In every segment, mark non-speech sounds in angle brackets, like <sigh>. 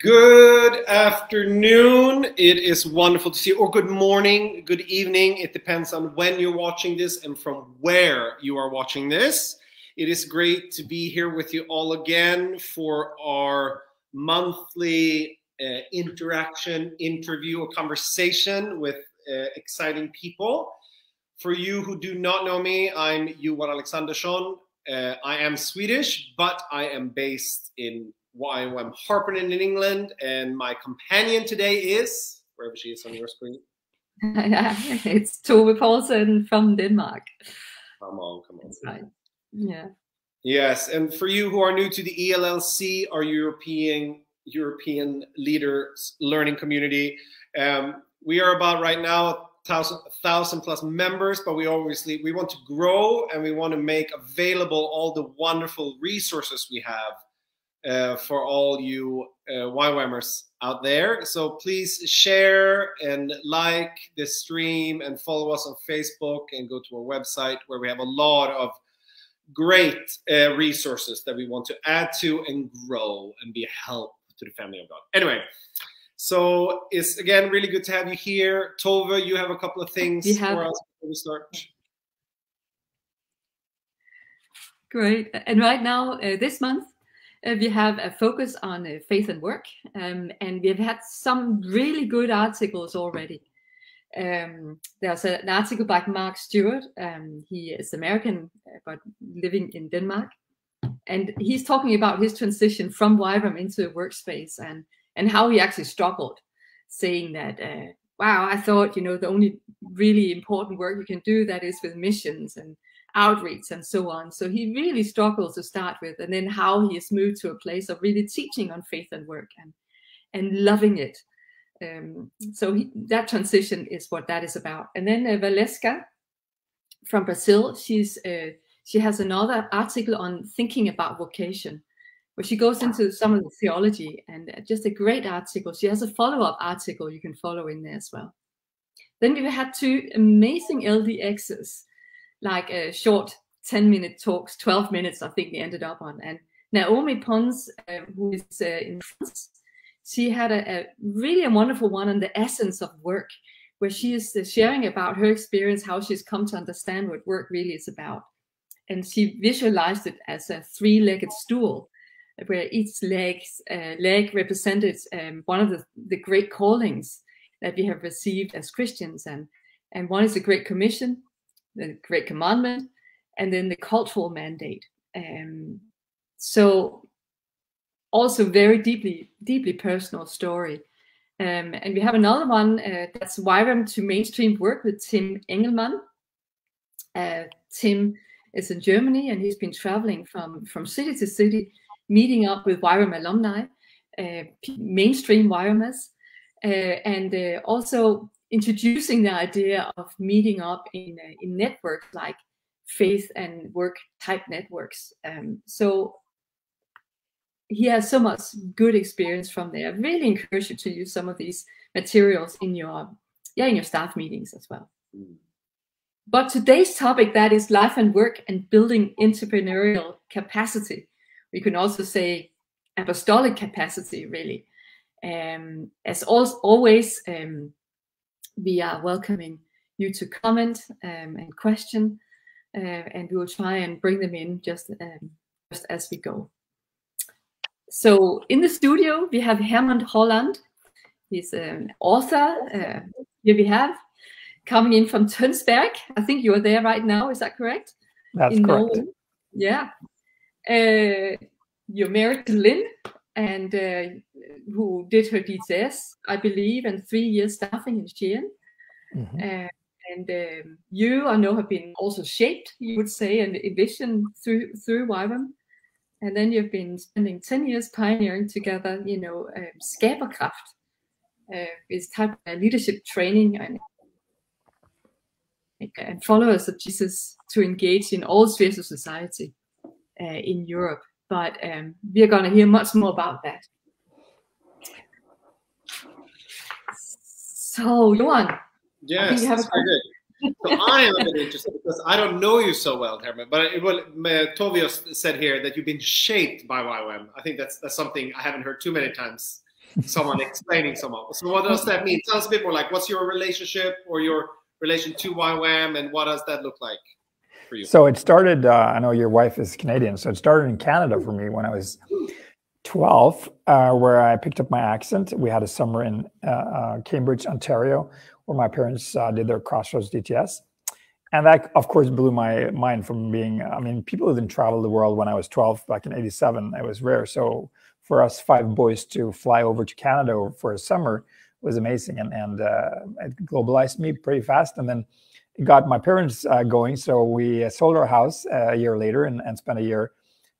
Good afternoon. It is wonderful to see you, or good morning, good evening. It depends on when you're watching this and from where you are watching this. It is great to be here with you all again for our monthly uh, interaction, interview, or conversation with uh, exciting people. For you who do not know me, I'm Johan Alexandersson. Uh, I am Swedish, but I am based in YWAM Harpenden in England, and my companion today is wherever she is on your screen. <laughs> it's Tove Paulsen from Denmark. Come on, come on. Right. Yeah. Yes, and for you who are new to the ELLC, our European European Leaders Learning Community, um, we are about right now thousand thousand plus members, but we obviously we want to grow and we want to make available all the wonderful resources we have uh, for all you uh, YWAMers out there. So please share and like this stream and follow us on Facebook and go to our website where we have a lot of great uh, resources that we want to add to and grow and be a help to the family of God. Anyway, so it's again really good to have you here. Tove, you have a couple of things for us before we start. Great. And right now, uh, this month, uh, we have a focus on uh, faith and work, um, and we've had some really good articles already. Um, there's a, an article by Mark Stewart. Um, he is American, uh, but living in Denmark, and he's talking about his transition from YWAM into a workspace and and how he actually struggled, saying that. Uh, wow, I thought you know the only really important work you can do that is with missions and outreach and so on. So he really struggles to start with, and then how he has moved to a place of really teaching on faith and work and and loving it. Um, so he, that transition is what that is about. And then uh, Valesca from Brazil, she's uh, she has another article on thinking about vocation, where she goes into some of the theology and uh, just a great article. She has a follow up article you can follow in there as well. Then we had two amazing LDXs like a short 10 minute talks, 12 minutes, I think they ended up on. And Naomi Pons, uh, who is uh, in France, she had a, a, really a wonderful one on the essence of work, where she is uh, sharing about her experience, how she's come to understand what work really is about. And she visualized it as a three legged stool, where each leg, uh, leg represented um, one of the, the great callings that we have received as Christians. And, and one is the Great Commission, the Great Commandment, and then the cultural mandate. Um, so also very deeply, deeply personal story. Um, and we have another one uh, that's YWAM to mainstream work with Tim Engelmann. Uh, Tim is in Germany and he's been traveling from, from city to city, meeting up with YWAM alumni, uh, mainstream YWAMers, uh, and uh, also introducing the idea of meeting up in, uh, in networks like faith and work type networks. Um, so he has so much good experience from there. I really encourage you to use some of these materials in your yeah in your staff meetings as well. Mm. But today's topic that is life and work and building entrepreneurial capacity. We can also say apostolic capacity, really. Um, as always, um, we are welcoming you to comment um, and question, uh, and we will try and bring them in just, um, just as we go. So in the studio, we have Hermund Haaland. He's an author. Uh, here we have coming in from Tønsberg. I think you are there right now. Is that correct? That's in correct. Norway. Yeah. Uh, you're married to Linn, and uh, who did her DTS, I believe, and three years staffing in Skien. Mm-hmm. Uh, and um, you, I know, have been also shaped, you would say, and envisioned through through YWAM. And then you've been spending 10 years pioneering together, you know, um, Skaberkraft, uh, is type of leadership training and, and followers of Jesus to engage in all spheres of society uh, in Europe but um, we're going to hear much more about that. So, Johan. Yes, that's very good. So I am a bit interested because I don't know you so well, Hermund. But it, well, Tovios said here that you've been shaped by YWAM. I think that's that's something I haven't heard too many times someone explaining someone. So what does that mean? Tell us a bit more. Like, what's your relationship or your relation to YWAM, and what does that look like for you? So it started. Uh, I know your wife is Canadian, so it started in Canada for me when I was 12, uh, where I picked up my accent. We had a summer in uh, uh Cambridge, Ontario, where my parents uh, did their Crossroads DTS. And that, of course, blew my mind from being, I mean, people didn't travel the world when I was 12 back in 87. It was rare. So for us five boys to fly over to Canada for a summer was amazing. And, and uh, it globalized me pretty fast. And then got my parents uh, going. So we sold our house a year later and, and spent a year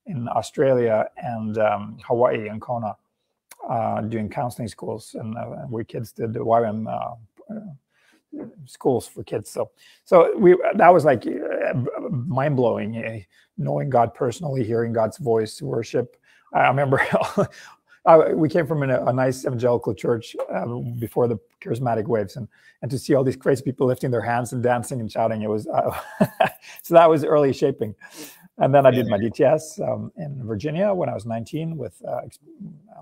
in Australia and um, Hawaii and Kona uh, doing counseling schools. And uh, we kids did the YWAM uh, schools for kids. So, so we that was like uh, mind blowing, uh, knowing God personally, hearing God's voice, worship. I remember <laughs> I, we came from a, a nice evangelical church um, before the charismatic waves, and and to see all these crazy people lifting their hands and dancing and shouting, it was uh, <laughs> so that was early shaping. And then I did my DTS um, in Virginia when I was 19 with uh,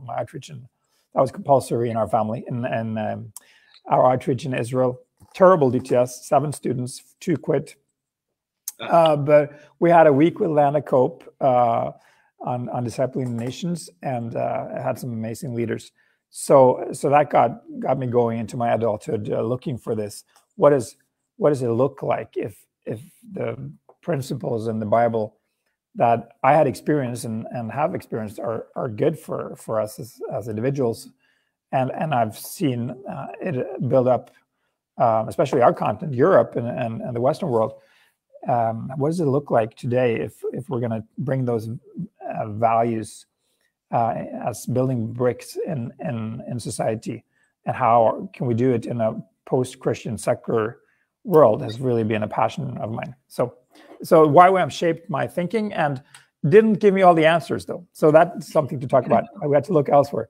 my outreach, and that was compulsory in our family. And, and um, our outreach in Israel terrible DTS, seven students, two quit. Uh-huh. Uh, but we had a week with Landa Cope uh, on, on discipling nations and uh, had some amazing leaders. So, so that got got me going into my adulthood, uh, looking for this. What is what does it look like if if the principles in the Bible that I had experienced and, and have experienced are are good for for us as, as individuals, and and I've seen uh, it build up um, especially our continent, Europe and, and, and the Western world. Um, what does it look like today if, if we're going to bring those uh, values uh, as building bricks in, in, in society? And how can we do it in a post Christian secular world has really been a passion of mine. So, so YWAM shaped my thinking and didn't give me all the answers though. So that's something to talk about. <laughs> I had to look elsewhere.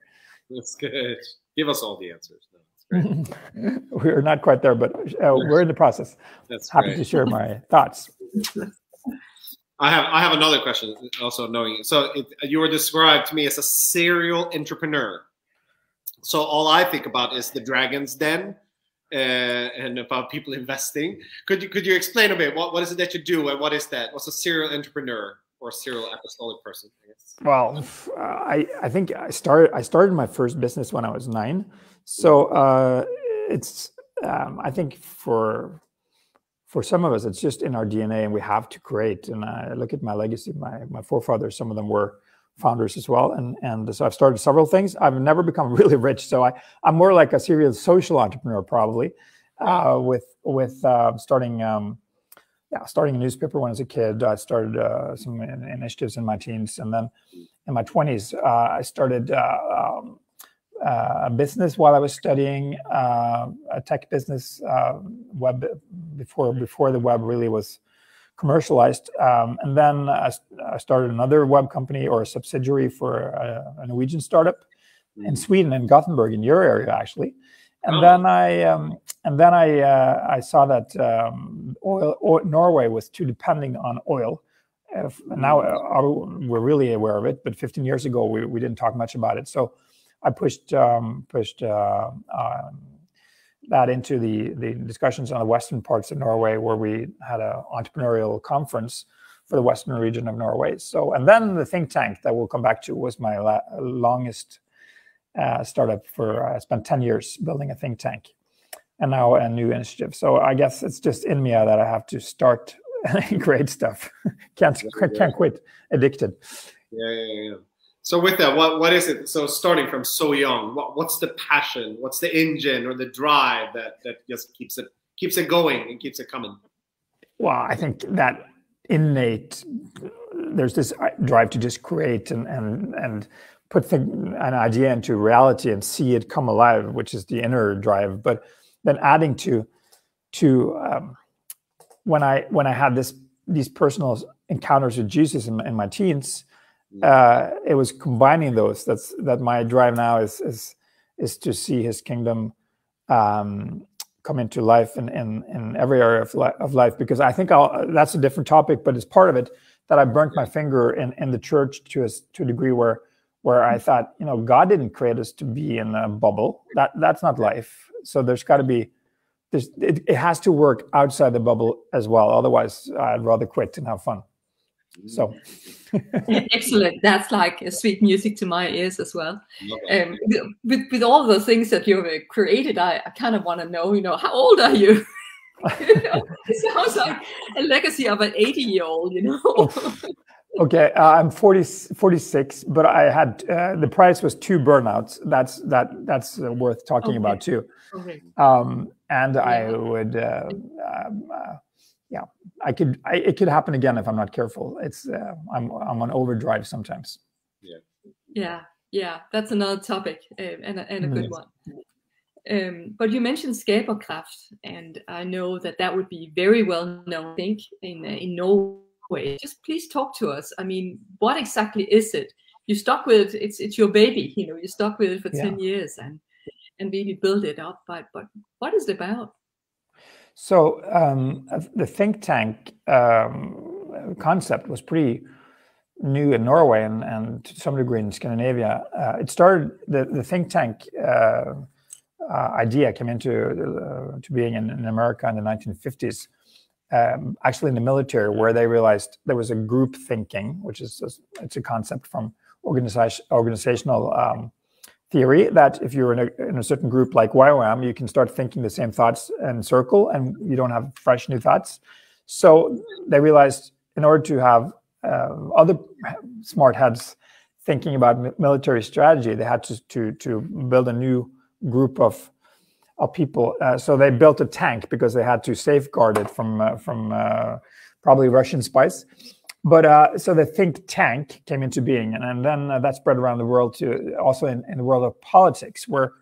That's good. Give us all the answers. <laughs> we're not quite there, but uh, we're in the process. That's happy great. to share my thoughts. <laughs> I have I have another question. Also, knowing so it, you were described to me as a serial entrepreneur. So all I think about is the Dragon's Den uh, and about people investing. Could you could you explain a bit what, what is it that you do and what is that? What's a serial entrepreneur or serial apostolic person? I well, uh, I I think I started I started my first business when I was nine. So uh, it's um, I think for for some of us it's just in our DNA and we have to create. And I look at my legacy, my my forefathers, some of them were founders as well, and and so I've started several things. I've never <laughs> become really rich, so I I'm more like a serious social entrepreneur probably, uh, with with uh, starting. Um, yeah, starting a newspaper when I was a kid. I started uh, some initiatives in my teens, and then in my twenties, uh, I started uh, um, a business while I was studying uh, a tech business uh, web before before the web really was commercialized, um, and then I, I, started another web company or a subsidiary for a, a Norwegian startup in mm. Sweden in Gothenburg in your area actually, and oh. then I um, and then I uh, I saw that um, oil, oil, Norway was too depending on oil. Now uh, we're really aware of it, but 15 years ago we, we didn't talk much about it. So I pushed um, pushed uh, um, that into the the discussions on the western parts of Norway, where we had an entrepreneurial conference for the western region of Norway. So, and then the think tank that we'll come back to was my la- longest uh, startup. For I spent ten years building a think tank, and now a new initiative. So I guess it's just in me that I have to start <laughs> great stuff. <laughs> can't can't quit. Addicted. Yeah, yeah, yeah. So with that, what what is it? So starting from so young, what, what's the passion? What's the engine or the drive that that just keeps it keeps it going and keeps it coming? Well, I think that innate there's this drive to just create and and and put the, an idea into reality and see it come alive, which is the inner drive. But then adding to to um, when I when I had this these personal encounters with Jesus in, in my teens, uh, it was combining those. That's that my drive now is is is to see His kingdom um, come into life in, in in every area of, li- of life. Because I think I'll, that's a different topic, but it's part of it that I burnt my finger in in the church to a to a degree where where I thought, you know, God didn't create us to be in a bubble. That that's not life. So there's got to be, there's it, it has to work outside the bubble as well. Otherwise, I'd rather quit and have fun. So <laughs> excellent. That's like sweet music to my ears as well. Um, with with all the things that you've created, I, I kind of want to know, you know, how old are you? you <laughs> know, it sounds like a legacy of an 80 year old, you know. okay, uh, I'm 40, 46, but I had uh, the price was two burnouts. That's that that's uh, worth talking okay. about too. Okay. Um, and yeah. I would, uh, um, uh, yeah, I could. I, it could happen again if I'm not careful. It's uh, I'm I'm on overdrive sometimes. Yeah. Yeah, yeah. That's another topic and a, and a good mm. one. Um, but you mentioned Skaberkraft, and I know that that would be very well known, I think, in in Norway. Just please talk to us. I mean, what exactly is it? You stuck with it. It's it's your baby. You know, you stuck with it for yeah. ten years and and really build it up. But but what is it about? So um, the think tank um, concept was pretty new in Norway and, and to some degree in Scandinavia. Uh, it started the, the think tank uh, uh, idea came into uh, to being in, in, America in the 1950s. Um, actually, in the military, where they realized there was a group thinking, which is a, it's a concept from organization, organizational um, theory that if you're in a, in a certain group like YWAM, you can start thinking the same thoughts and circle, and you don't have fresh new thoughts. So they realized in order to have uh, other smart heads thinking about military strategy, they had to to to build a new group of of people. Uh, so they built a tank because they had to safeguard it from uh, from uh, probably Russian spies. But uh, so the think tank came into being, and, and then uh, that spread around the world to also in, in the world of politics, where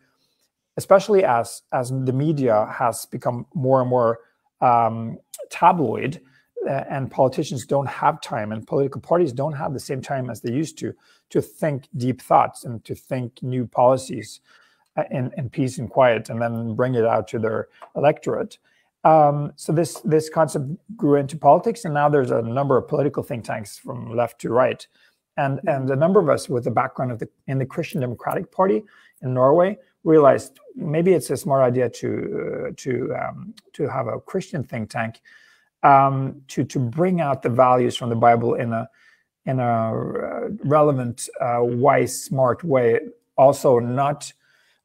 especially as as the media has become more and more um, tabloid, uh, and politicians don't have time, and political parties don't have the same time as they used to to think deep thoughts and to think new policies uh, in, in peace and quiet, and then bring it out to their electorate. Um, so this this concept grew into politics, and now there's a number of political think tanks from left to right, and mm-hmm. and a number of us with the background of the in the Christian Democratic Party in Norway realized maybe it's a smart idea to uh, to um, to have a Christian think tank um, to to bring out the values from the Bible in a in a uh, relevant, uh, wise, smart way. Also, not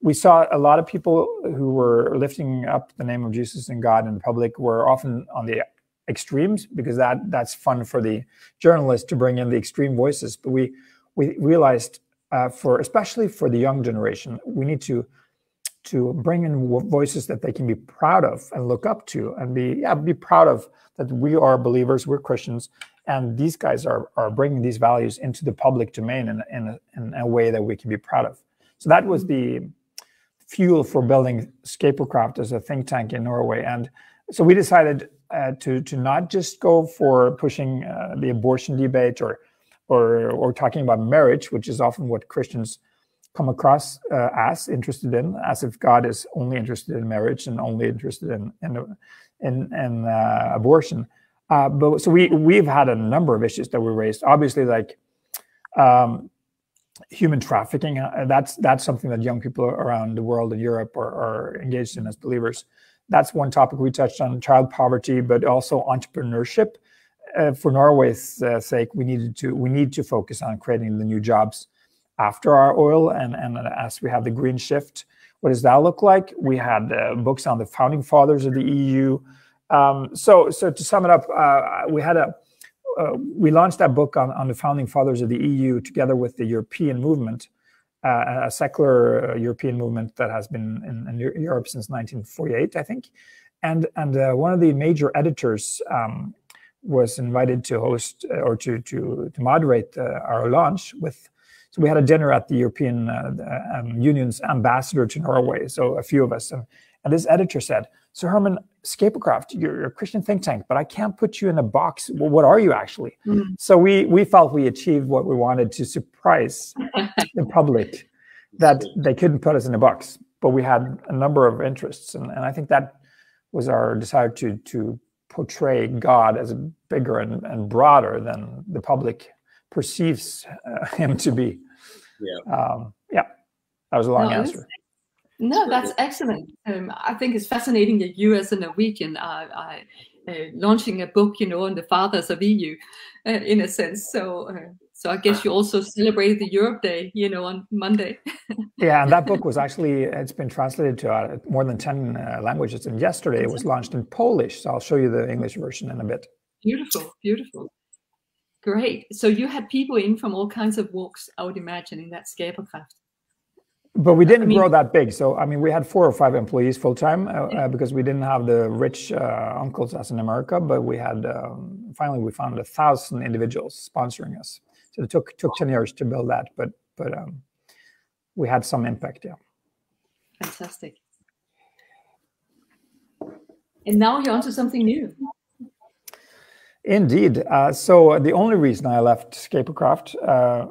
we saw a lot of people who were lifting up the name of Jesus and God in the public were often on the extremes because that that's fun for the journalists to bring in the extreme voices. But we we realized uh, for especially for the young generation, we need to to bring in voices that they can be proud of and look up to and be yeah be proud of that we are believers, we're Christians, and these guys are are bringing these values into the public domain in in a, in a way that we can be proud of. So that was the fuel for building Skaberkraft as a think tank in Norway. And so we decided uh, to to not just go for pushing uh, the abortion debate or or or talking about marriage, which is often what Christians come across uh, as interested in, as if God is only interested in marriage and only interested in in in, in uh, abortion. Uh, but so we we've had a number of issues that we raised. Obviously, like um, human trafficking. Uh, that's that's something that young people around the world in Europe are, are, engaged in as believers. That's one topic we touched on: child poverty, but also entrepreneurship. Uh, for Norway's uh, sake, we needed to we need to focus on creating the new jobs after our oil, and and as we have the green shift, what does that look like? We had uh, books on the founding fathers of the EU. Um, so so to sum it up, uh, we had a uh, we launched that book on, on the founding fathers of the EU together with the European movement, uh, a secular uh, European movement that has been in, in, Europe since 1948, I think. And and uh, one of the major editors um, was invited to host uh, or to to to moderate our launch with. So we had a dinner at the European um, Union's ambassador to Norway. So a few of us, and, and this editor said, "So Hermund, Skaberkraft, you're a Christian think tank, but I can't put you in a box. Well, what are you actually? Mm-hmm. So we we felt we achieved what we wanted to surprise <laughs> the public that they couldn't put us in a box. But we had a number of interests, and, and I think that was our desire to to portray God as bigger and, and broader than the public perceives uh, him to be. yeah, um, yeah. That was a long no, answer. No, that's excellent. Um, I think it's fascinating that you, as a Norwegian, are, are uh, launching a book, you know, on the fathers of EU, uh, in a sense. So, uh, so I guess you also celebrated the Europe Day, you know, on Monday. <laughs> yeah, and that book was actually it's been translated to uh, more than ten uh, languages, and yesterday it was launched in Polish. So I'll show you the English version in a bit. Beautiful, beautiful. Great. So you had people in from all kinds of walks, I would imagine, in that Skaberkraft. But we didn't I mean, grow that big. So, I mean, we had four or five employees full time uh, uh, because we didn't have the rich uh, uncles as in America. But we had, um, finally, we found a thousand individuals sponsoring us. So it took took 10 years to build that. But, but um, we had some impact, yeah. Fantastic. And now you're onto something new. Indeed. Uh, so the only reason I left Skaberkraft uh,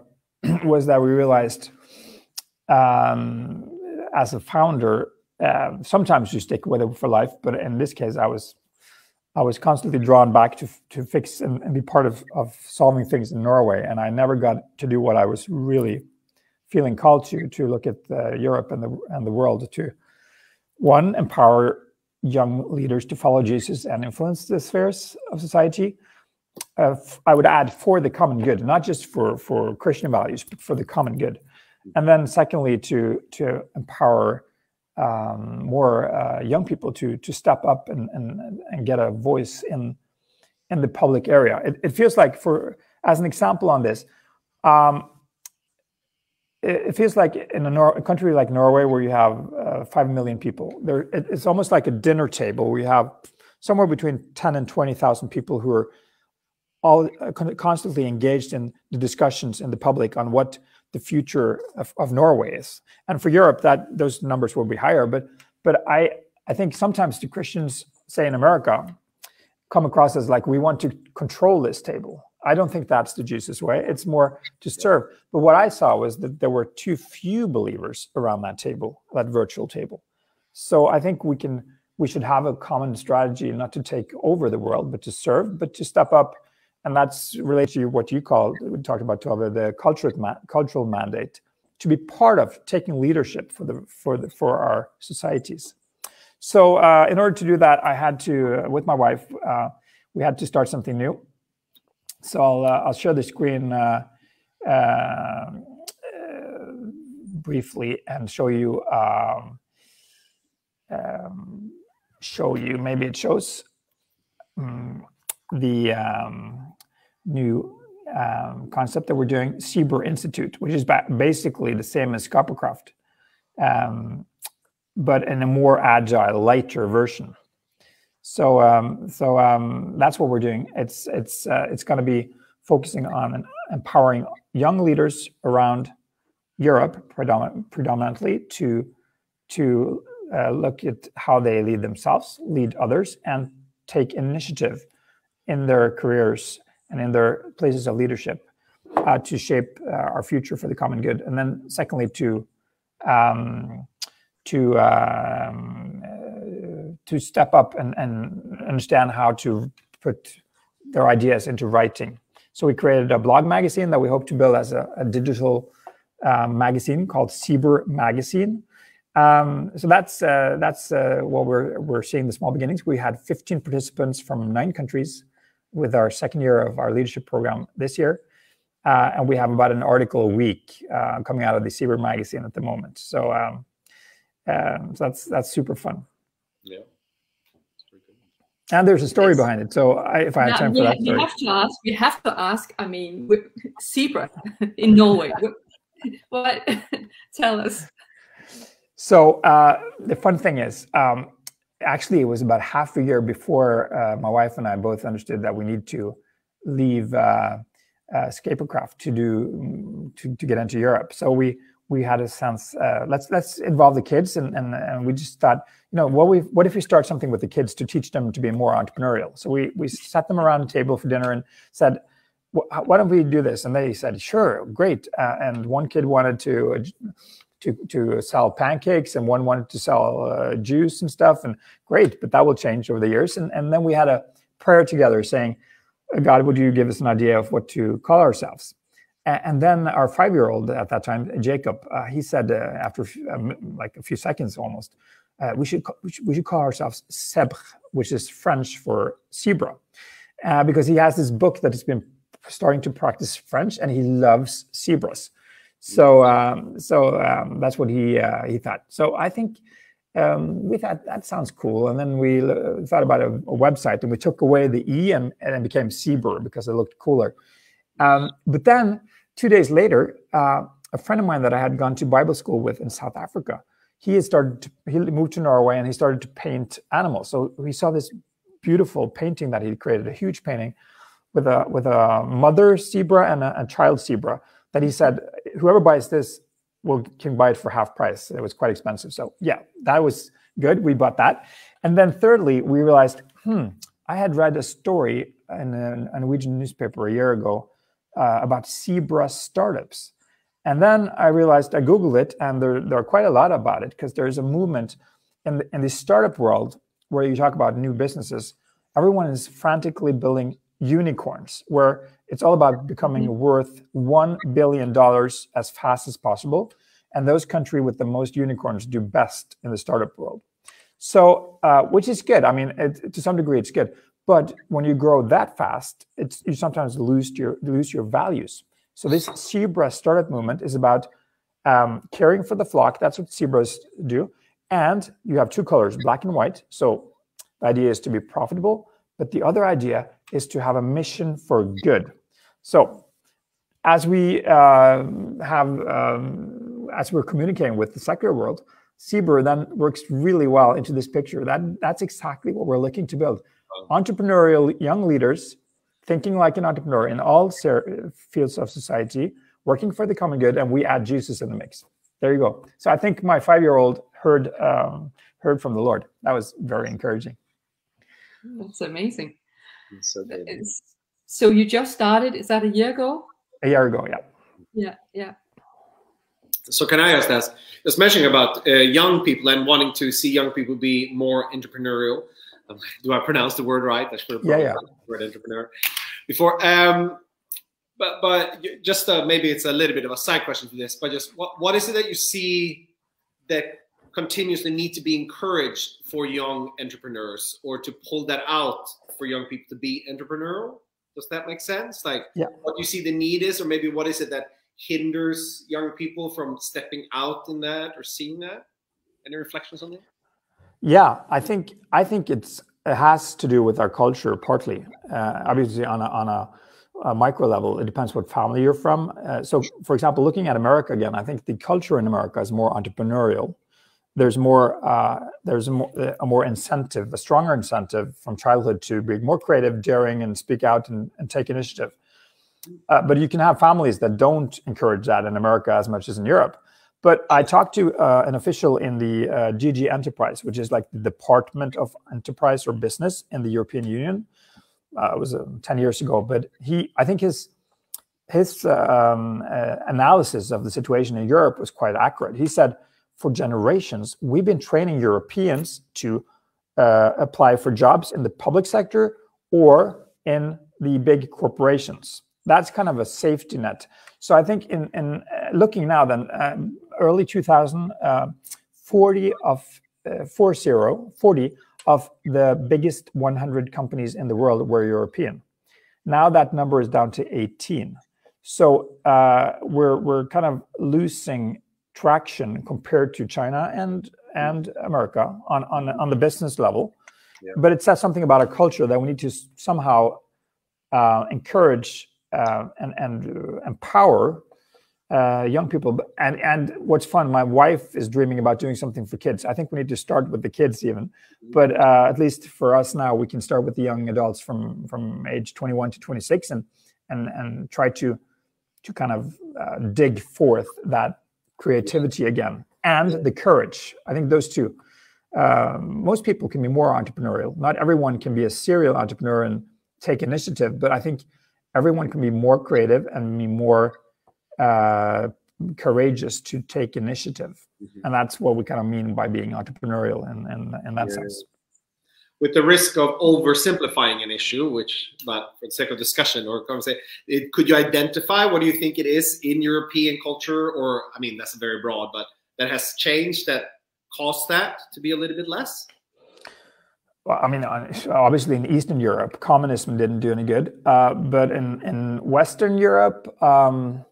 <clears throat> was that we realized um, as a founder, uh, sometimes you stick with it for life, but in this case, I was I was constantly drawn back to to fix and, and be part of of solving things in Norway, and I never got to do what I was really feeling called to to look at uh, Europe and the and the world to one empower young leaders to follow Jesus and influence the spheres of society. Uh, I would add for the common good, not just for for Christian values, but for the common good and then secondly to to empower um, more uh, young people to to step up and, and and get a voice in in the public area. It, it feels like for as an example on this, um, it, feels like in a, Nor- a, country like Norway where you have uh, five million people, there it, it's almost like a dinner table. We have somewhere between ten and twenty thousand people who are all uh, constantly engaged in the discussions in the public on what the future of, of Norway is. And for Europe, that those numbers will be higher. But but I I think sometimes the Christians, say in America, come across as like we want to control this table. I don't think that's the Jesus way. It's more to serve. But what I saw was that there were too few believers around that table, that virtual table. So I think we can we should have a common strategy, not to take over the world, but to serve, but to step up and that's related to what you call we talked about Tove, the cultural ma- cultural mandate to be part of taking leadership for the for the for our societies. So uh, in order to do that, I had to uh, with my wife uh, we had to start something new. So I'll uh, I'll share the screen uh, uh, briefly and show you um, um, show you maybe it shows. Um, the um, new um, concept that we're doing, Zebr Institute, which is basically the same as Skaberkraft, um, but in a more agile, lighter version. So, um, so um, that's what we're doing. It's it's uh, it's going to be focusing on empowering young leaders around Europe, predominant, predominantly, to to uh, look at how they lead themselves, lead others, and take initiative in their careers and in their places of leadership uh, to shape uh, our future for the common good. And then, secondly, to um, to um, uh, to step up and, and understand how to put their ideas into writing. So we created a blog magazine that we hope to build as a, a digital uh, magazine called Zebr Magazine. Um, so that's uh, that's uh, what we're we're seeing the small beginnings. We had 15 participants from nine countries with our second year of our leadership program this year. Uh, and we have about an article a week uh, coming out of the Zebr magazine at the moment. So, um, um, so that's that's super fun. Yeah. And there's a story behind it. So I, if I have time for that, story. we have to ask. We have to ask. I mean, Zebr <laughs> in Norway. <laughs> what? <laughs> Tell us. So uh, the fun thing is, um, actually, it was about half a year before uh, my wife and I both understood that we need to leave uh, uh, to do to, to get into Europe. So we we had a sense uh, let's let's involve the kids and, and and we just thought you know what we what if we start something with the kids to teach them to be more entrepreneurial. So we we sat them around the table for dinner and said. Why don't we do this? And they said, "Sure, great." Uh, and one kid wanted to to to sell pancakes and one wanted to sell uh, juice and stuff and great but that will change over the years and, and then we had a prayer together saying god would you give us an idea of what to call ourselves And then our five-year-old at that time, Jacob, uh, he said uh, after um, like a few seconds almost, uh, we should we should, we should call ourselves Zèbre, which is French for zebra, uh, because he has this book that has been starting to practice French, and he loves zebras. So um, so um, that's what he uh, he thought. So I think um, we thought that sounds cool, and then we thought about a, a, website, and we took away the e and, and it became Zebr because it looked cooler. Um, but then two days later, uh, a friend of mine that I had gone to Bible school with in South Africa, he had started to, he moved to Norway and he started to paint animals. So we saw this beautiful painting that he created, a huge painting with a with a mother zebra and a, a child zebra. That he said, whoever buys this will can buy it for half price. It was quite expensive. So yeah, that was good. We bought that. And then thirdly, we realized, hmm, I had read a story in a, Norwegian newspaper a year ago uh, about zebra startups. And then I realized I Googled it, and there, there are quite a lot about it because there's a movement in the, in the startup world where you talk about new businesses. Everyone is frantically building unicorns, where it's all about becoming mm-hmm. worth $1 billion as fast as possible. And those countries with the most unicorns do best in the startup world. So, uh, which is good. I mean, it, to some degree, it's good. But when you grow that fast, it's you sometimes lose your lose your values. So this zebra startup movement is about um, caring for the flock. That's what zebras do. And you have two colors, black and white. So the idea is to be profitable, but the other idea is to have a mission for good. So as we uh, have um, as we're communicating with the secular world, Zebra then works really well into this picture. That that's exactly what we're looking to build entrepreneurial young leaders thinking like an entrepreneur in all fields of society, working for the common good, and we add Jesus in the mix. There you go. So I think my five-year-old heard um, heard from the Lord. That was very encouraging. That's amazing. So, so you just started. Is that a year ago? A year ago, yeah. Yeah, yeah. So can I ask that? Just mentioning about uh, young people and wanting to see young people be more entrepreneurial do I pronounce the word right? I should have yeah, yeah. word entrepreneur before. Um, but but just uh, maybe it's a little bit of a side question to this. But just what what is it that you see that continuously need to be encouraged for young entrepreneurs, or to pull that out for young people to be entrepreneurial? Does that make sense? Like yeah. what you see the need is, or maybe what is it that hinders young people from stepping out in that or seeing that? Any reflections on that? Yeah, I think I think it's it has to do with our culture partly. Uh, obviously, on a, on a, a, micro level, it depends what family you're from. Uh, so, for example, looking at America again, I think the culture in America is more entrepreneurial. There's more uh, there's a more, a more, incentive, a stronger incentive from childhood to be more creative, daring, and speak out and, and take initiative. Uh, but you can have families that don't encourage that in America as much as in Europe. But I talked to uh, an official in the uh, DG Enterprise, which is like the Department of Enterprise or Business in the European Union. Uh, it was uh, 10 years ago, but he, I think his his um, uh, analysis of the situation in Europe was quite accurate. He said, for generations, we've been training Europeans to uh, apply for jobs in the public sector or in the big corporations. That's kind of a safety net. So I think in, in looking now, then um, early 2000, uh, 40 of uh, 40, 40 of the biggest 100 companies in the world were European. Now that number is down to 18. So uh, we're we're kind of losing traction compared to China and and America on on on the business level. Yeah. But it says something about our culture that we need to somehow uh, encourage uh, and and uh, empower uh, young people. And and what's fun, my wife is dreaming about doing something for kids. I think we need to start with the kids even, mm-hmm. but uh, at least for us now, we can start with the young adults from from age 21 to 26, and and and try to to kind of uh, dig forth that creativity again and the courage. I think those two. Um, most people can be more entrepreneurial. Not everyone can be a serial entrepreneur and take initiative, but I think everyone can be more creative and be more uh, courageous to take initiative, mm-hmm. and that's what we kind of mean by being entrepreneurial in in, in that yeah. sense. With the risk of oversimplifying an issue, which, but for the sake of discussion or conversation, it, could you identify what do you think it is in European culture, or I mean that's very broad, but that has changed that caused that to be a little bit less? Well, I mean, obviously in Eastern Europe, communism didn't do any good, uh, but in in Western Europe. Um,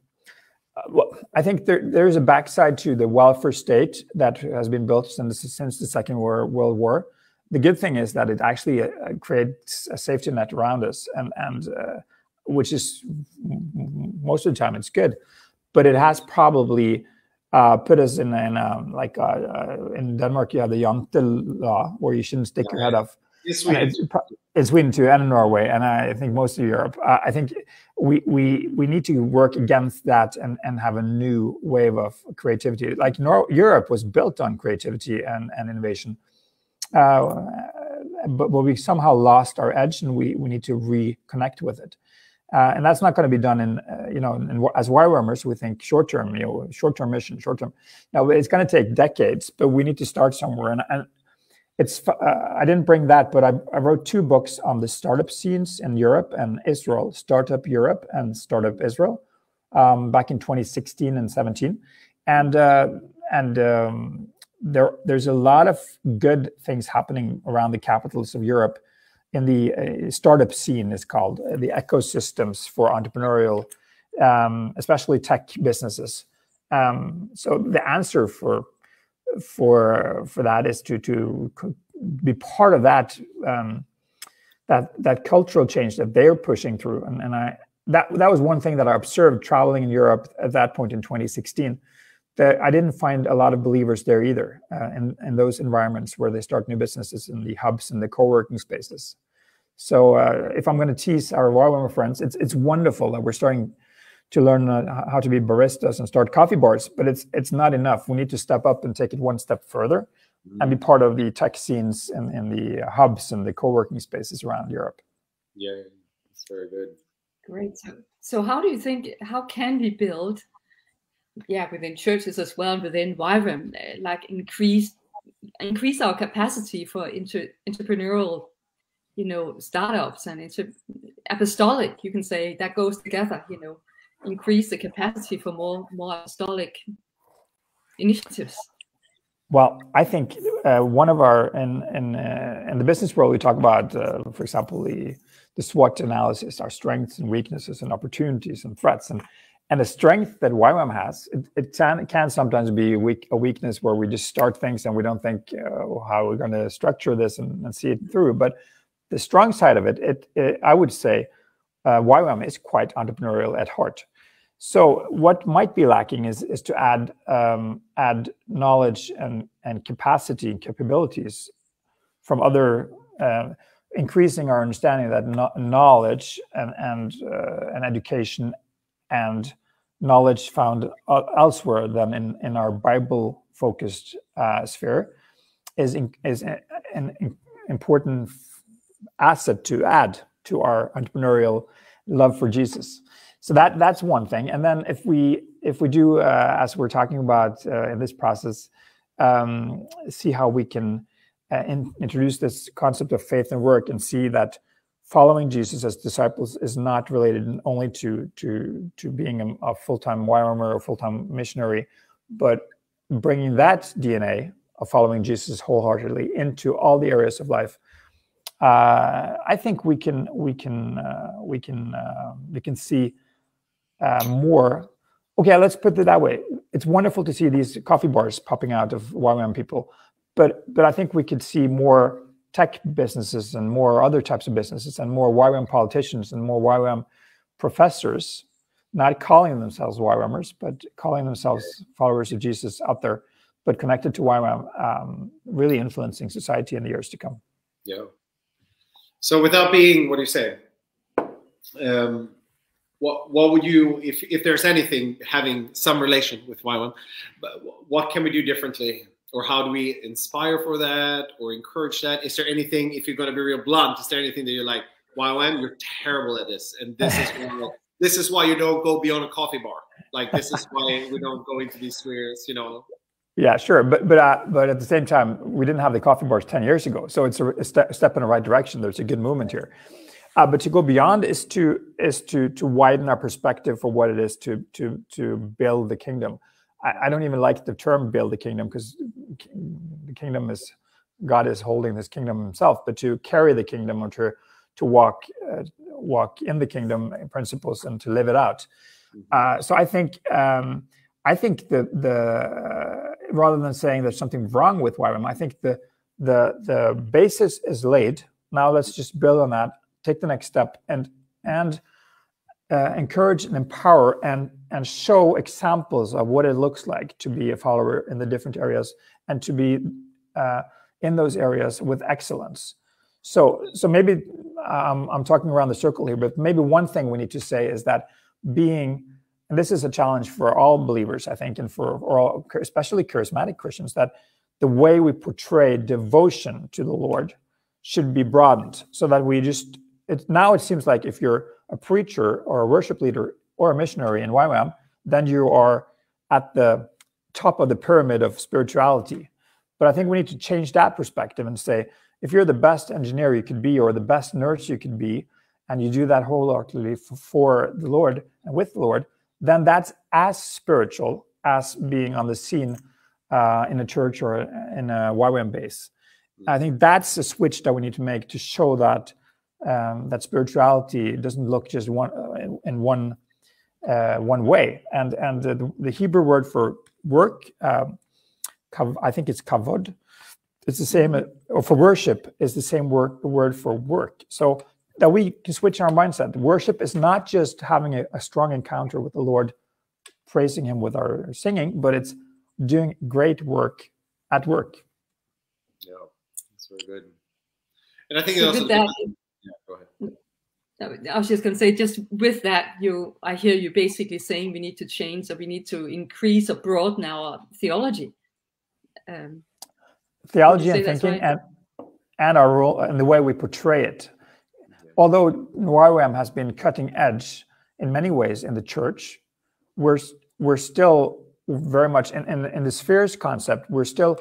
well, I think there, there's a backside to the welfare state that has been built since, since the Second World War the good thing is that it actually uh, creates a safety net around us, and and uh, which is most of the time it's good, but it has probably uh, put us in in um, like uh, uh, in Denmark you have the Jante law where you shouldn't stick your head off. It's Sweden. It's, Sweden too, and in Norway, and I think most of Europe. Uh, I think we we we need to work against that and and have a new wave of creativity. Like Nor- Europe was built on creativity and and innovation uh, but, but we somehow lost our edge and we, we need to reconnect with it. Uh, and that's not going to be done in, uh, you know, in, as YWAMers, we think short term, you know, short term mission, short term. Now, it's going to take decades, but we need to start somewhere. And, and it's, uh, I didn't bring that, but I, I, wrote two books on the startup scenes in Europe and Israel, Startup Europe and Startup Israel, um, back in 2016 and 17. And, uh, and um, there there's a lot of good things happening around the capitals of Europe in the uh, startup scene is called uh, the ecosystems for entrepreneurial um, especially tech businesses. Um, so the answer for for for that is to to be part of that um, that that cultural change that they're pushing through. And, and I that that was one thing that I observed traveling in Europe at that point in 2016 that I didn't find a lot of believers there either uh, in, in those environments where they start new businesses in the hubs and the co-working spaces. So uh, if I'm going to tease our YWAM friends, it's it's wonderful that we're starting to learn uh, how to be baristas and start coffee bars, but it's it's not enough. We need to step up and take it one step further mm-hmm. and be part of the tech scenes in, in the hubs and the co-working spaces around Europe. Yeah, it's very good. Great. So, so how do you think, how can we build yeah within churches as well within YWAM, uh, like increase increase our capacity for inter, entrepreneurial you know startups and inter, apostolic you can say that goes together you know increase the capacity for more more apostolic initiatives. Well i think uh, one of our in in uh, in the business world we talk about uh, for example the the SWOT analysis our strengths and weaknesses and opportunities and threats. And and the strength that YWAM has, it, it can, can sometimes be a, weak, a weakness where we just start things and we don't think uh, how we're going to structure this and, and, see it through. But the strong side of it, it, it I would say, uh, YWAM is quite entrepreneurial at heart. So what might be lacking is, is to add um, add knowledge and, and capacity and capabilities from other, uh, increasing our understanding that no knowledge and and, uh, and education and knowledge found elsewhere than in, in our Bible focused uh, sphere is, in, is an important asset to add to our entrepreneurial love for Jesus. So that that's one thing. And then if we if we do uh, as we're talking about uh, in this process, um, see how we can uh, in, introduce this concept of faith and work and see that following Jesus as disciples is not related only to to to being a, full-time YWAMer or full-time missionary, but bringing that DNA of following Jesus wholeheartedly into all the areas of life. Uh, I think we can we can uh, we can uh, we can see uh, more. Okay, let's put it that way. It's wonderful to see these coffee bars popping out of YWAM people, but but I think we could see more tech businesses and more other types of businesses and more YWAM politicians and more YWAM professors, not calling themselves YWAMers, but calling themselves followers of Jesus out there, but connected to YWAM, um, really influencing society in the years to come. Yeah. So without being, what do you say? Um, what what would you, if if there's anything having some relation with YWAM, what can we do differently or how do we inspire for that or encourage that? Is there anything, if you're going to be real blunt, is there anything that you're like, YWAM, you're terrible at this, and this is <laughs> why this is why you don't go beyond a coffee bar. Like this is why we don't go into these spheres, you know. Yeah, sure, but but uh, but at the same time, we didn't have the coffee bars ten years ago, so it's a, a step, step in the right direction. There's a good movement here, uh, but to go beyond is to is to to widen our perspective for what it is to to to build the kingdom. I, I don't even like the term "build the kingdom" because the kingdom is God is holding this kingdom Himself, but to carry the kingdom or to to walk uh, walk in the kingdom principles and to live it out. Mm-hmm. Uh, so I think um, I think the the rather than saying there's something wrong with YWAM, I think the the the basis is laid. Now let's just build on that, take the next step, and and uh, encourage and empower and and show examples of what it looks like to be a follower in the different areas and to be uh, in those areas with excellence. So so maybe um, I'm talking around the circle here, but maybe one thing we need to say is that being and this is a challenge for all believers, I think, and for all, especially charismatic Christians, that the way we portray devotion to the Lord should be broadened so that we just, it, now it seems like if you're a preacher or a worship leader or a missionary in YWAM, then you are at the top of the pyramid of spirituality. But I think we need to change that perspective and say, if you're the best engineer you could be or the best nurse you could be, and you do that wholeheartedly for, the Lord and with the Lord, then that's as spiritual as being on the scene uh, in a church or in a YWAM base. I think that's a switch that we need to make to show that um, that spirituality doesn't look just one in, in one uh, one way. And and the, the, Hebrew word for work, uh, I think it's kavod. It's the same, or for worship is the same word The word for work. So that we can switch our mindset. Worship is not just having a, a, strong encounter with the Lord, praising Him with our singing, but it's doing great work at work. Yeah, that's very good. And I think so also. That, yeah, go ahead. I was just going to say, just with that, you, I hear you basically saying we need to change, or we need to increase or broaden our theology. Um, theology and thinking, right? and and our role and the way we portray it although YWAM has been cutting edge in many ways in the church, we're we're still very much in, in, in the spheres concept. We're still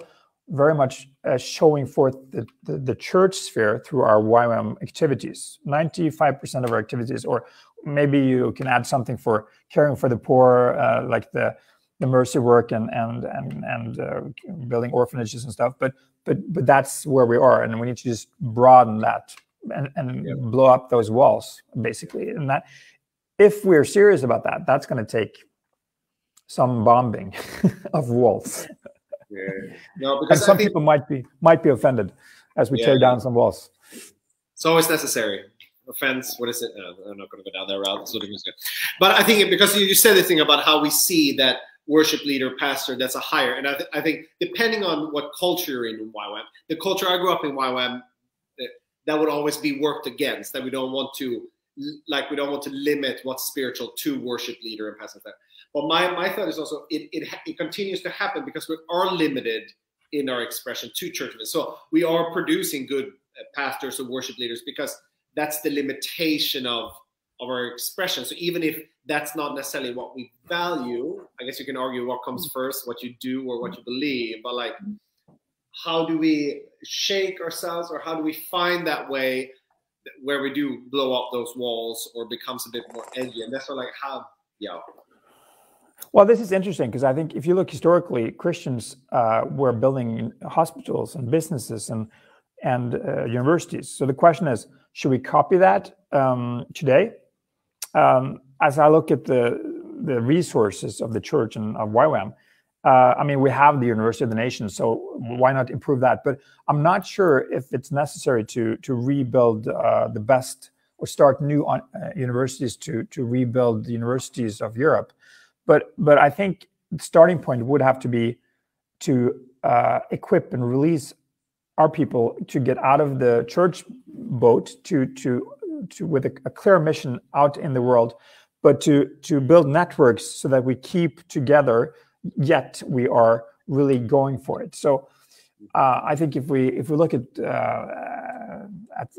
very much uh, showing forth the, the, the, church sphere through our YWAM activities. 95% of our activities, or maybe you can add something for caring for the poor, uh, like the the mercy work and and and and uh, building orphanages and stuff. But but but that's where we are, and we need to just broaden that and, and yep. blow up those walls basically and that if we're serious about that that's going to take some bombing <laughs> of walls yeah. no because and some think, people might be might be offended as we yeah, tear down some walls. It's always necessary. Offense what is it? Uh, i'm not going to go down that route. But i think because you said the thing about how we see that worship leader, pastor, that's a higher. And I, th I, think depending on what culture you're in in YWAM, the culture I grew up in YWAM, that would always be worked against that we don't want to like we don't want to limit what's spiritual to worship leader and pastor but my, my thought is also it, it, it continues to happen because we are limited in our expression to churches so we are producing good uh, pastors or worship leaders because that's the limitation of of our expression. So even if that's not necessarily what we value i guess you can argue what comes mm-hmm. first what you do or what you mm-hmm. believe. But like mm-hmm. how do we shake ourselves or how do we find that way where we do blow up those walls or becomes a bit more edgy? And that's like how yeah well this is interesting because i think if you look historically christians uh, were building hospitals and businesses and and uh, universities so the question is should we copy that um, today um, as i look at the the resources of the church and of YWAM, uh, I mean, we have the University of the Nation, so why not improve that? But I'm not sure if it's necessary to to rebuild uh, the best or start new on, uh, universities to to rebuild the universities of Europe. But but I think the starting point would have to be to uh, equip and release our people to get out of the church boat to to to with a, a clear mission out in the world, but to to build networks so that we keep together yet we are really going for it. So uh, I think if we if we look at uh, at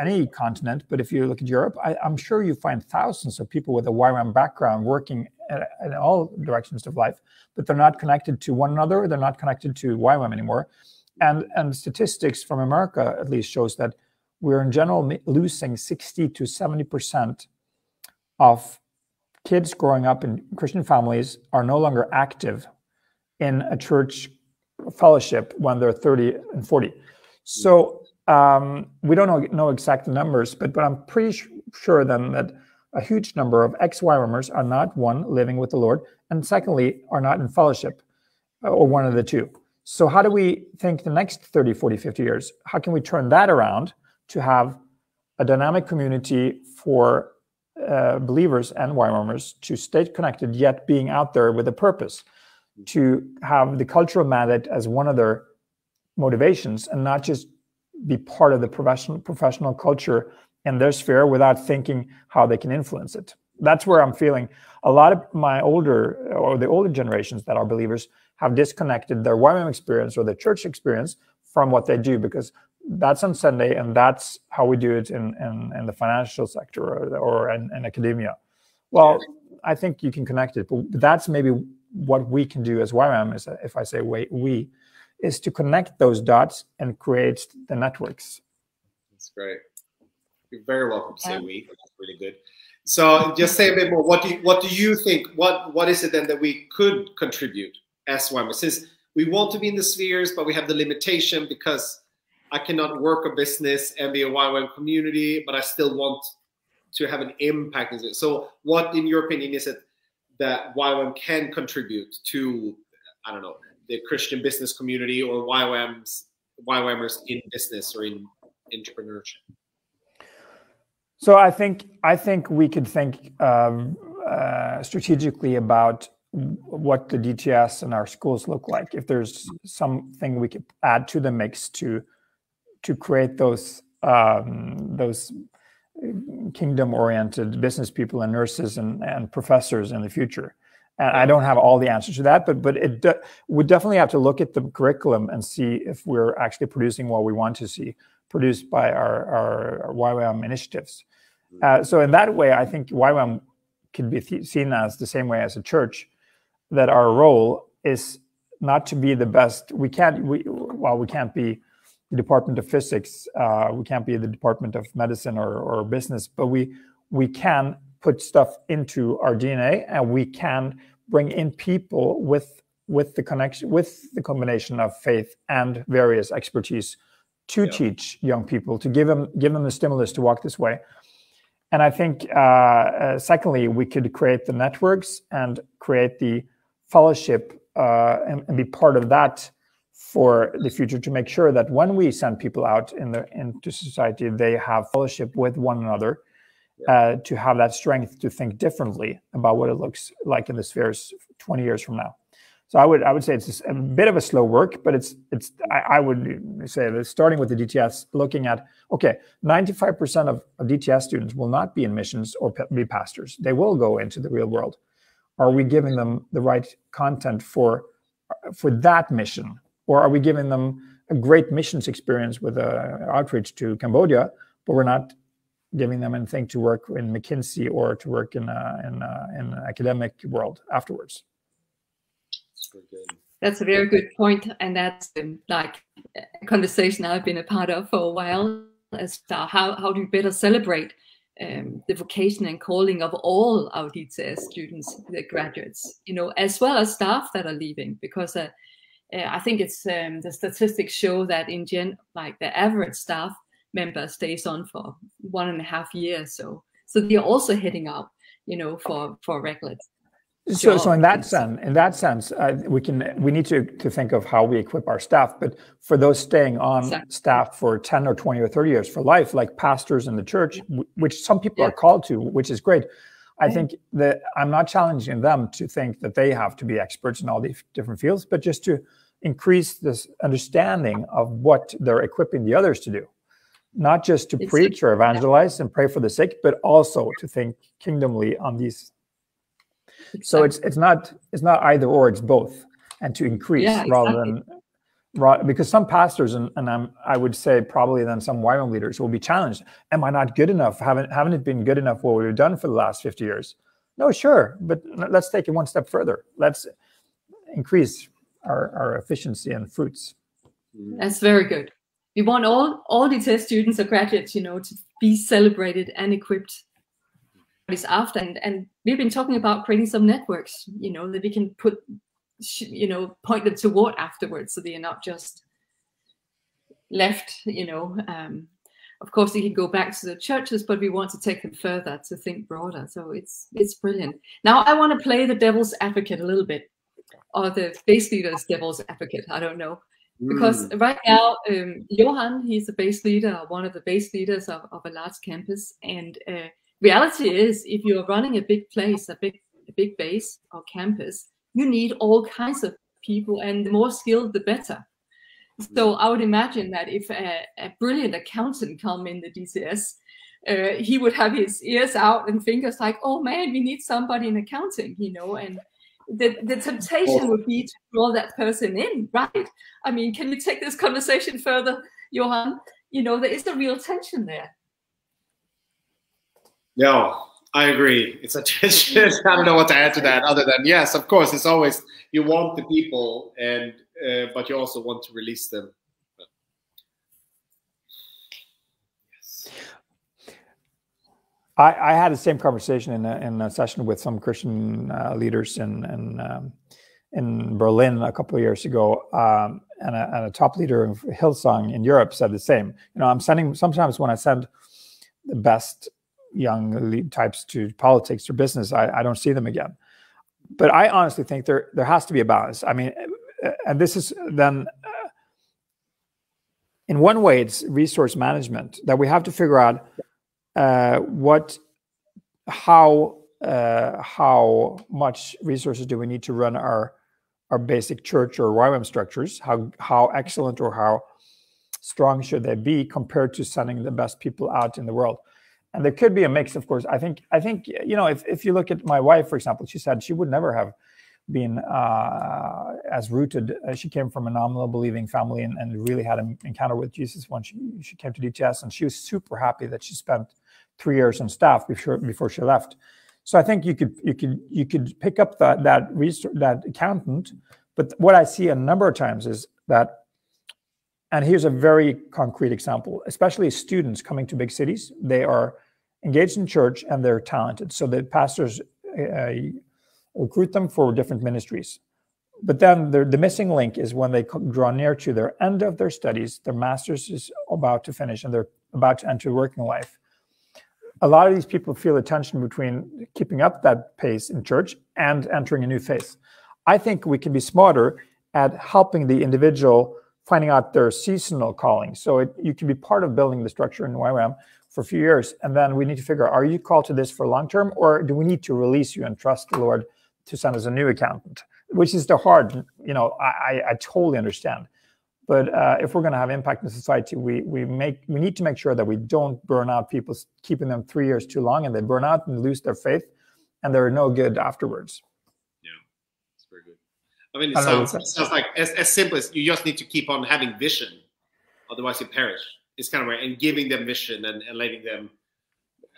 any continent, but if you look at Europe, I, am sure you find thousands of people with a YWAM background working in all directions of life, but they're not connected to one another. They're not connected to YWAM anymore. And, and statistics from America at least shows that we're in general losing 60 to 70% of kids growing up in Christian families are no longer active in a church fellowship when they're 30 and 40. So um, we don't know, know exact numbers, but, but I'm pretty sure then that a huge number of ex-YWAMers are not one living with the Lord, and secondly are not in fellowship, uh, or one of the two. So how do we think the next 30, 40, 50 years? How can we turn that around to have a dynamic community for uh, believers and YWAMers to stay connected, yet being out there with a purpose, to have the cultural mandate as one of their motivations, and not just be part of the professional professional culture in their sphere without thinking how they can influence it. That's where I'm feeling a lot of my older or the older generations that are believers have disconnected their YWAM experience or their church experience from what they do because that's on Sunday and that's how we do it in, in, in the financial sector or, or in, in, academia. Well, I think you can connect it, but that's maybe what we can do as YWAM is if I say we, we is to connect those dots and create the networks. That's great. You're very welcome to say we. That's really good. So just say a bit more. What do you, what do you think? What what is it then that we could contribute as YWAM? Since we want to be in the spheres, but we have the limitation because I cannot work a business and be a YWAM community, but I still want to have an impact. It? So, what, in your opinion, is it that YWAM can contribute to, I don't know, the Christian business community or YWAMs, YWAMers in business or in entrepreneurship? So I think I think we could think um, uh, strategically about what the DTS and our schools look like. If there's something we could add to the mix to to create those um, those kingdom-oriented business people and nurses and, and professors in the future. And I don't have all the answers to that, but but it de- we definitely have to look at the curriculum and see if we're actually producing what we want to see produced by our our, our YWAM initiatives. Mm-hmm. Uh, so in that way, I think YWAM could be th- seen as the same way as a church, that our role is not to be the best. We can't. We well, we can't be the Department of Physics. Uh, we can't be the Department of Medicine or, or business, but we we can put stuff into our DNA, and we can bring in people with with the connection with the combination of faith and various expertise to yeah. teach young people to give them give them the stimulus to walk this way. And I think, uh, uh, secondly, we could create the networks and create the fellowship uh, and, and be part of that for the future to make sure that when we send people out in the into society, they have fellowship with one another, uh, to have that strength to think differently about what it looks like in the spheres 20 years from now. So I would I would say it's a bit of a slow work, but it's it's I, I would say that starting with the DTS, looking at okay, 95% of, of DTS students will not be in missions or be pastors. They will go into the real world. Are we giving them the right content for for that mission or are we giving them a great missions experience with uh, outreach to Cambodia, but we're not giving them anything to work in McKinsey or to work in a, in, a, in academic world afterwards? That's a very good point, and that's um, like a conversation I've been a part of for a while. As to how how do you better celebrate um, the vocation and calling of all our DTS students, the graduates, you know, as well as staff that are leaving, because uh, uh, I think it's um, the statistics show that in gen, like the average staff member stays on for one and a half years. So, so they're also heading out, you know, for for regular. So, so in that sense, in that sense, uh, we can we need to to think of how we equip our staff. But for those staying on exactly. staff for ten or twenty or thirty years for life, like pastors in the church, which some people yeah. are called to, which is great. I think that I'm not challenging them to think that they have to be experts in all these different fields, but just to increase this understanding of what they're equipping the others to do not just to it's preach or evangelize and pray for the sick but also to think kingdomly on these. Exactly. so it's it's not it's not either or it's both and to increase yeah, rather exactly. than right because some pastors and, and I'm, i would say probably then some YWAM leaders will be challenged. Am i not good enough? Haven't haven't it been good enough what we've done for the last 50 years? No sure but let's take it one step further. Let's increase our, our efficiency and fruits. That's very good we want all all DTS students or graduates you know to be celebrated and equipped is after. And, and we've been talking about creating some networks you know that we can put you know point them toward afterwards so they're not just left you know um, of course they can go back to the churches but we want to take them further to think broader. So it's it's brilliant. Now i want to play the devil's advocate a little bit or the base leader's devil's advocate i don't know because mm. right now um, johan he's a base leader one of the base leaders of, of a large campus. And uh, reality is if you're running a big place a big a big base or campus you need all kinds of people and the more skilled the better. So i would imagine that if a, a brilliant accountant come in the DTS uh, he would have his ears out and fingers like oh man we need somebody in accounting you know and the, the temptation would be to draw that person in right i mean can you take this conversation further johan you know there is a real tension there Yeah, I agree. It's a <laughs> tension. I don't know what to add to that other than yes, of course, it's always you want the people and uh, but you also want to release them. I, I had the same conversation in a, in a session with some Christian uh, leaders in in, um, in Berlin a couple of years ago, um, and, a, and a top leader of Hillsong in Europe said the same. You know, I'm sending sometimes when I send the best young lead types to politics or business, I, I don't see them again. But I honestly think there there has to be a balance. I mean, and this is then uh, in one way it's resource management that we have to figure out uh, what how uh, how much resources do we need to run our our basic church or YWAM structures? How how excellent or how strong should they be compared to sending the best people out in the world? and there could be a mix of course i think i think you know if, if you look at my wife for example she said she would never have been uh, as rooted uh, she came from a nominal believing family and, and really had an encounter with jesus when she, she came to dts and she was super happy that she spent three years on staff before before she left so i think you could you could you could pick up that that research, that accountant but what i see a number of times is that and here's a very concrete example, especially students coming to big cities. They are engaged in church and they're talented. So the pastors uh, recruit them for different ministries. But then the, the missing link is when they draw near to their end of their studies, their master's is about to finish and they're about to enter working life. A lot of these people feel a tension between keeping up that pace in church and entering a new phase. I think we can be smarter at helping the individual finding out their seasonal calling. So it, you can be part of building the structure in YWAM for a few years, and then we need to figure out: Are you called to this for long term, or do we need to release you and trust the Lord to send us a new accountant? Which is the hard, you know, I, I, I totally understand. But uh, if we're going to have impact in society, we we make we need to make sure that we don't burn out people, keeping them three years too long, and they burn out and lose their faith, and they're no good afterwards. Yeah, it's very good. I mean, it I sounds, it sounds like as, as simple as you just need to keep on having vision, otherwise you perish. It's kind of right, and giving them vision and, and letting them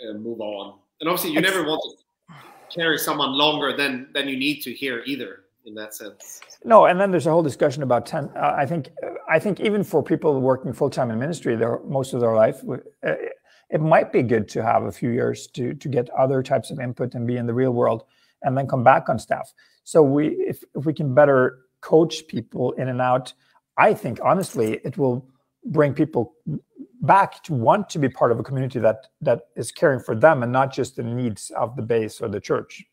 uh, move on. And obviously, you never want to carry someone longer than than you need to here either. In that sense. No, and then there's a whole discussion about ten. Uh, I think I think even for people working full time in ministry, their most of their life. Uh, it might be good to have a few years to to get other types of input and be in the real world and then come back on staff. So we, if, if we can better coach people in and out, I think honestly it will bring people back to want to be part of a community that that is caring for them and not just the needs of the base or the church.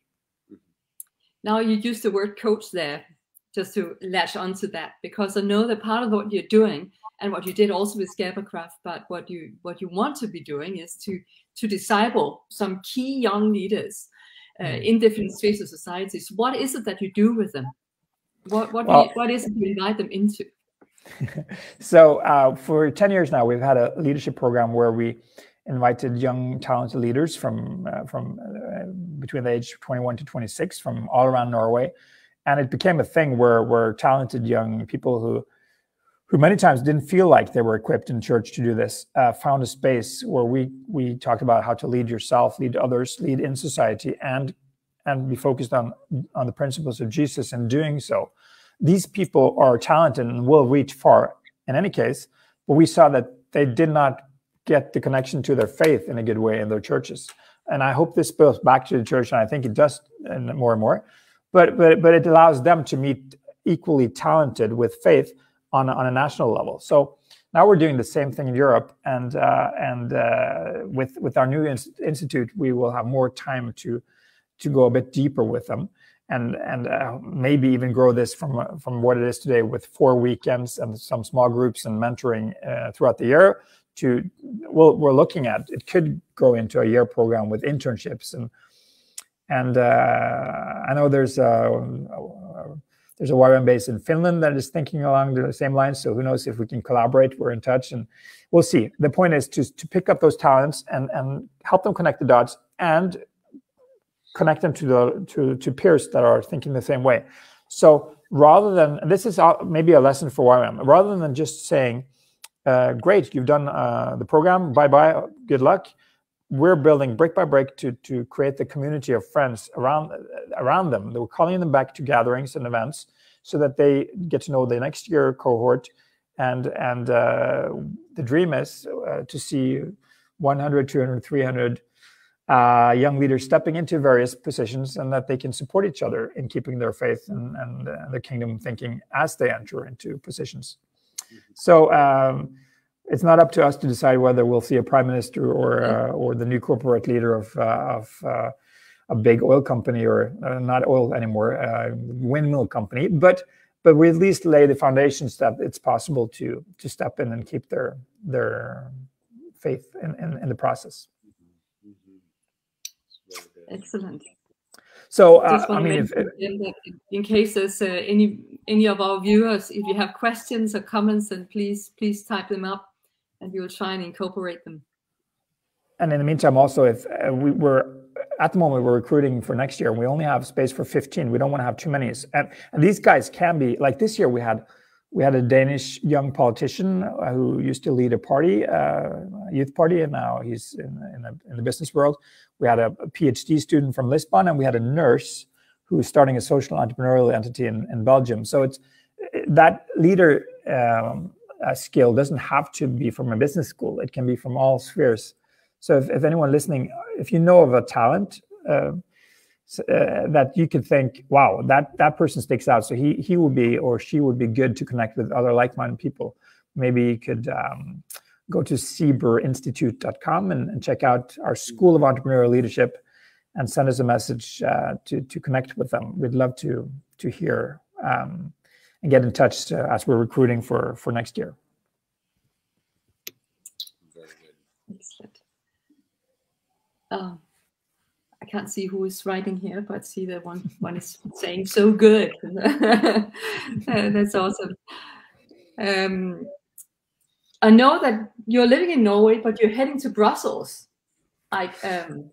Now you use the word coach there, just to latch onto that, because I know that part of what you're doing and what you did also with Skaberkraft, but what you what you want to be doing is to to disciple some key young leaders uh, mm. in different spheres of societies. What is it that you do with them? What what well, you, what is it you invite them into? <laughs> so uh, for 10 years now we've had a leadership program where we invited young talented leaders from uh, from uh, between the age of 21 to 26 from all around norway and it became a thing where where talented young people who who many times didn't feel like they were equipped in church to do this, uh, found a space where we we talked about how to lead yourself, lead others, lead in society, and and be focused on on the principles of Jesus in doing so. These people are talented and will reach far in any case, but we saw that they did not get the connection to their faith in a good way in their churches. And I hope this spills back to the church, and I think it does and more and more. But but but it allows them to meet equally talented with faith on on a national level. So now we're doing the same thing in Europe, and uh, and uh, with with our new institute, we will have more time to to go a bit deeper with them, and and uh, maybe even grow this from from what it is today with four weekends and some small groups and mentoring uh, throughout the year. To well, we're looking at it could go into a year program with internships and and uh, I know there's a, a there's a YWAM base in Finland that is thinking along the same lines. So who knows if we can collaborate? We're in touch, and we'll see. The point is to to pick up those talents and and help them connect the dots and connect them to the to to peers that are thinking the same way. So rather than this is maybe a lesson for YWAM, rather than just saying, uh, "Great, you've done uh, the program. Bye bye. Good luck." we're building brick by brick to to create the community of friends around around them. We're calling them back to gatherings and events so that they get to know the next year cohort. And and uh, the dream is uh, to see 100, 200, 300 uh, young leaders stepping into various positions and that they can support each other in keeping their faith and, and uh, the kingdom thinking as they enter into positions. Mm-hmm. So um, it's not up to us to decide whether we'll see a prime minister or uh, or the new corporate leader of uh, of uh, a big oil company or uh, not oil anymore, uh, windmill company. But but we at least lay the foundations that it's possible to to step in and keep their their faith in, in, in the process. Excellent. So uh, I mean, if, in case there's uh, any any of our viewers, if you have questions or comments, then please please type them up and we will try and incorporate them. And in the meantime, also, if uh, we were at the moment we're recruiting for next year, and we only have space for 15. We don't want to have too many. And, and these guys can be like this year. We had we had a Danish young politician uh, who used to lead a party, uh, youth party, and now he's in, in, the, in, the, business world. We had a, PhD student from Lisbon, and we had a nurse who's starting a social entrepreneurial entity in, in Belgium. So it's that leader um, uh, skill doesn't have to be from a business school. It can be from all spheres. So if, if anyone listening, if you know of a talent uh, uh, that you could think, wow, that that person sticks out. So he he would be or she would be good to connect with other like-minded people. Maybe you could um, go to sieberinstitute.com and, and check out our School of Entrepreneurial Leadership and send us a message uh, to to connect with them. We'd love to to hear um, and get in touch uh, as we're recruiting for for next year. Very good. Excellent. I can't see who is writing here, but see that one one is saying so good. <laughs> That's awesome. Um, I know that you're living in Norway, but you're heading to Brussels. Like, um,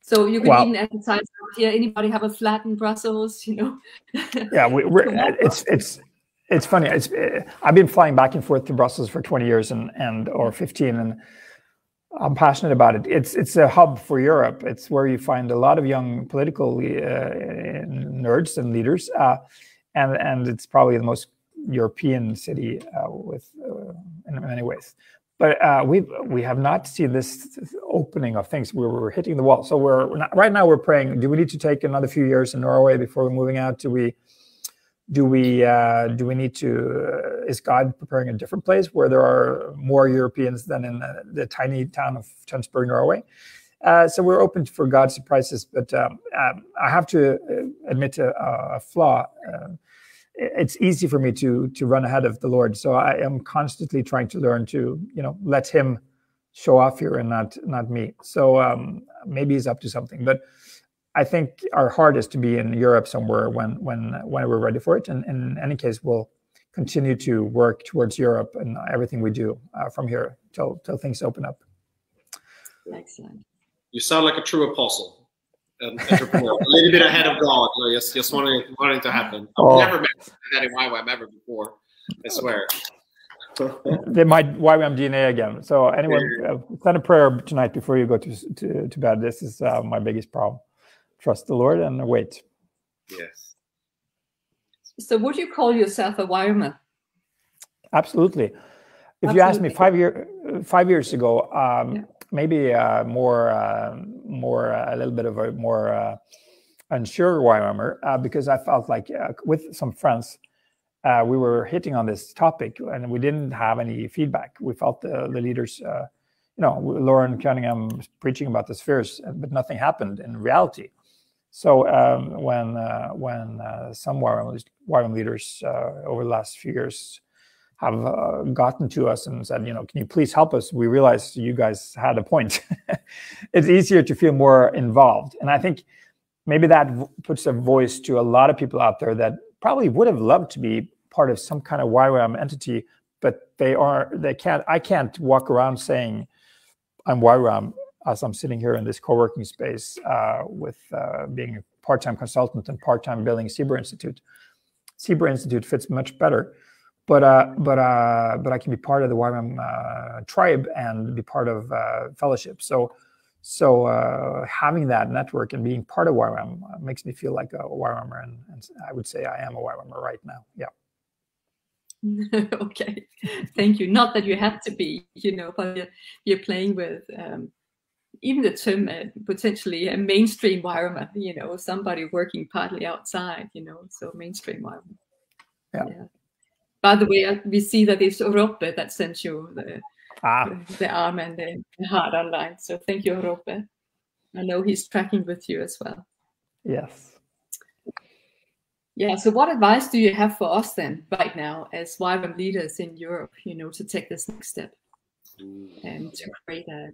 so you can well, even advertise here. Anybody have a flat in Brussels? You know. <laughs> yeah, we, are it's it's it's funny. It's I've been flying back and forth to Brussels for 20 years and and or 15, and I'm passionate about it. It's it's a hub for Europe. It's where you find a lot of young political uh, nerds and leaders, uh, and and it's probably the most European city uh, with uh, in many ways but uh, we we have not seen this opening of things we're hitting the wall. So we're not, right now we're praying. Do we need to take another few years in Norway before we're moving out? Do we do we uh, do we need to? Uh, is God preparing a different place where there are more Europeans than in the, the tiny town of Tønsberg, Norway? Uh, so we're open for God's surprises, but um, um I have to uh, admit a, a flaw uh, it's easy for me to to run ahead of the Lord. So I am constantly trying to learn to you know let Him show off here and not not me. So um, maybe He's up to something, but I think our heart is to be in Europe somewhere when when when we're ready for it. And, and in any case, we'll continue to work towards Europe and everything we do uh, from here till till things open up. Excellent. You sound like a true apostle an entrepreneur, a little bit ahead of God. Like just, just wanting, wanting to happen. I've oh. never met that in YWAM ever before. I swear. <laughs> they might YWAM DNA again. So anyone, uh, send a prayer tonight before you go to to, to bed. This is uh, my biggest problem. Trust the Lord and wait. Yes. So, would you call yourself a YWAMer? Absolutely. If Absolutely. you asked me five year five years ago, um, yeah. maybe uh, more uh, more uh, a little bit of a more uh, unsure YWAMer uh, because I felt like uh, with some friends uh, we were hitting on this topic and we didn't have any feedback. We felt the, the leaders, uh, you know, Loren Cunningham preaching about the spheres, but nothing happened in reality. So um, when uh, when uh, some YWAM leaders uh, over the last few years have uh, gotten to us and said, you know, can you please help us? We realized you guys had a point. <laughs> it's easier to feel more involved, and I think maybe that puts a voice to a lot of people out there that probably would have loved to be part of some kind of YWAM entity, but they are they can't. I can't walk around saying I'm YWAM as I'm sitting here in this co-working space uh, with uh, being a part-time consultant and part-time building Zebr Institute. Zebr Institute fits much better, but uh, but but I can be part of the uh, tribe and be part of fellowship. So so uh, having that network and being part of YWAM makes me feel like a YWAMer, and, and I would say I am a YWAMer right now. Yeah. <laughs> okay, thank you. Not that you have to be, you know, but you're, you're playing with um, even the term uh, potentially a mainstream YWAMer, you know, somebody working partly outside, you know, so mainstream YWAMer. Yeah. yeah. By the way, we see that it's Orope that sends you the ah. the arm and the, heart online. So thank you, Orope. I know he's tracking with you as well. Yes. Yeah. So, what advice do you have for us then, right now, as YWAM leaders in Europe? You know, to take this next step and to create a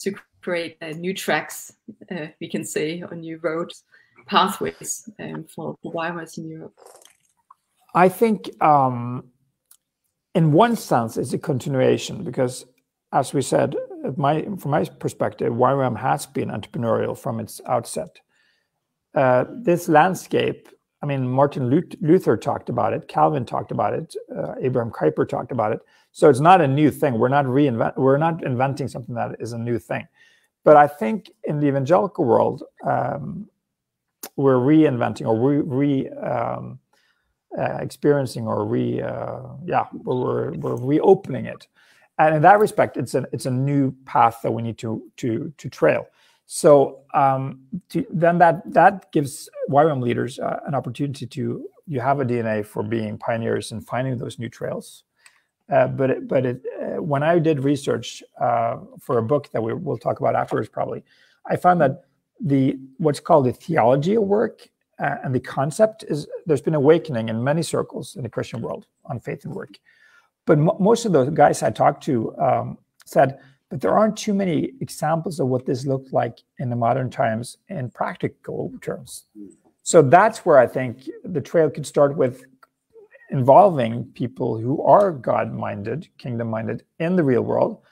to create a new tracks, uh, we can say, or new roads, pathways um, for, for in Europe. I think um, in one sense, it's a continuation because, as we said, my, from my perspective, YWAM has been entrepreneurial from its outset. Uh, this landscape, I mean, Martin Luther talked about it, Calvin talked about it, uh, Abraham Kuyper talked about it. So it's not a new thing. We're not reinvent. We're not inventing something that is a new thing. But I think in the evangelical world, um, we're reinventing or re, re um, uh, experiencing or re uh, yeah we're, we're reopening it and in that respect it's a it's a new path that we need to to to trail so um, to, then that that gives YWAM leaders uh, an opportunity to you have a DNA for being pioneers and finding those new trails. Uh, but it, but it, uh, when I did research uh, for a book that we, will talk about afterwards, probably, I found that the what's called the theology of work uh, and the concept is there's been awakening in many circles in the Christian world on faith and work. But most of the guys I talked to um, said, but there aren't too many examples of what this looked like in the modern times in practical terms. So that's where I think the trail could start with involving people who are God minded, kingdom minded in the real world,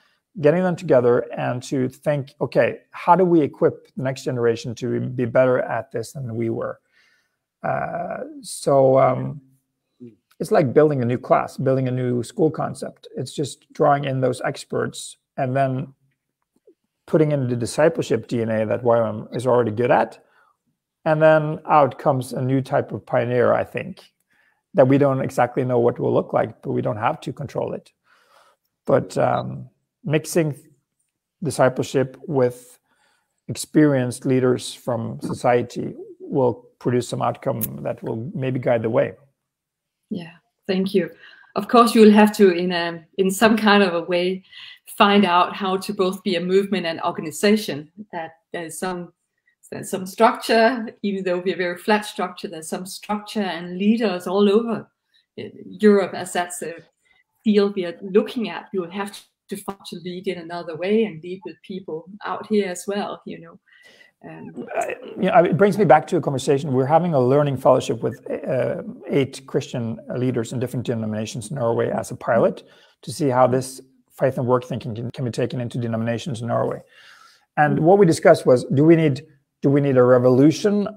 getting them together and to think, okay, how do we equip the next generation to be better at this than we were? Uh, so um, it's like building a new class, building a new school concept. It's just drawing in those experts and then putting in the discipleship DNA that YWAM is already good at. And then out comes a new type of pioneer, I think, that we don't exactly know what will look like, but we don't have to control it. But um, mixing discipleship with experienced leaders from society will produce some outcome that will maybe guide the way. Yeah, thank you. Of course, you will have to, in a in some kind of a way, find out how to both be a movement and organization. That there's some there's some structure, even though we're a very flat structure. There's some structure and leaders all over eh, Europe, as that's the field we are looking at. You will have to to lead in another way and lead with people out here as well. You know. Uh, you know, it brings me back to a conversation. We're having a learning fellowship with uh, eight Christian leaders in different denominations in Norway as a pilot to see how this faith and work thinking can, can be taken into denominations in Norway. And what we discussed was: Do we need do we need a revolution?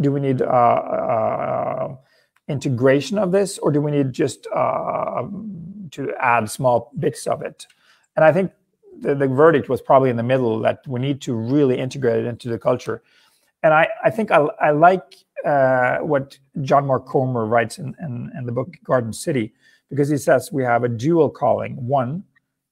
Do we need uh, uh, integration of this, or do we need just uh, to add small bits of it. And I think the, the verdict was probably in the middle that we need to really integrate it into the culture. And I, I think I, I like uh, what John Mark Comer writes in, in, in the book Garden City, because he says we have a dual calling one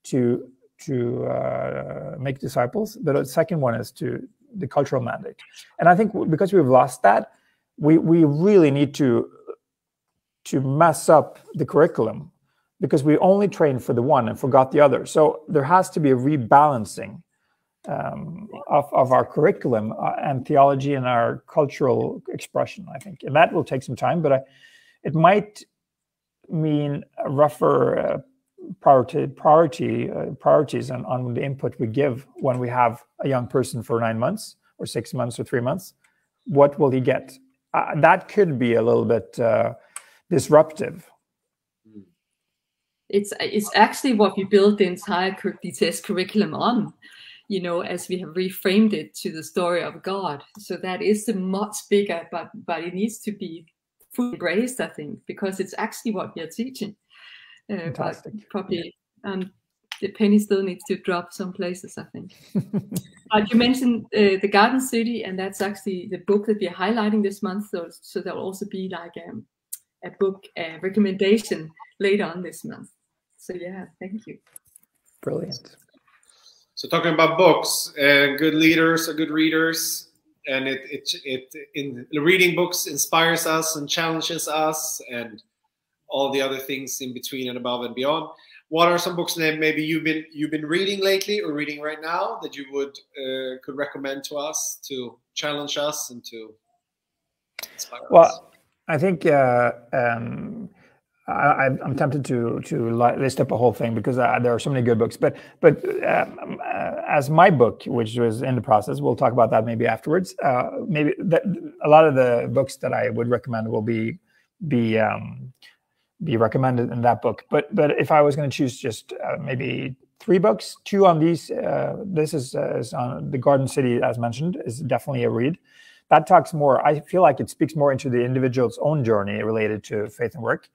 to to uh, make disciples but the second one is to the cultural mandate and i think because we've lost that we we really need to to mess up the curriculum because we only trained for the one and forgot the other. So there has to be a rebalancing um, of, of our curriculum uh, and theology and our cultural expression, I think. And that will take some time, but I, it might mean rougher uh, priority, priority uh, priorities on, on the input we give when we have a young person for nine months or six months or three months. What will he get? Uh, that could be a little bit uh, disruptive it's it's actually what we built the entire DTS curriculum on, you know, as we have reframed it to the story of God. So that is a much bigger, but but it needs to be fully embraced, I think, because it's actually what we are teaching. Uh, Fantastic. probably um, the penny still needs to drop some places, I think. <laughs> but you mentioned uh, the Garden City, and that's actually the book that we are highlighting this month. So, so there will also be like um, a book uh, recommendation later on this month. So yeah, thank you. Brilliant. So talking about books, uh, good leaders are good readers, and it it it in reading books inspires us and challenges us, and all the other things in between and above and beyond. What are some books that maybe you've been you've been reading lately or reading right now that you would uh, could recommend to us to challenge us and to inspire well, us? Well, I think uh, um, I, am tempted to to list up a whole thing because uh, there are so many good books. But but um, uh, as my book, which was in the process, we'll talk about that maybe afterwards. Uh, maybe that, a lot of the books that I would recommend will be be um, be recommended in that book. But but if I was going to choose just uh, maybe three books, two on these, uh, this is, uh, is on the Garden City, as mentioned, is definitely a read. That talks more. I feel like it speaks more into the individual's own journey related to faith and work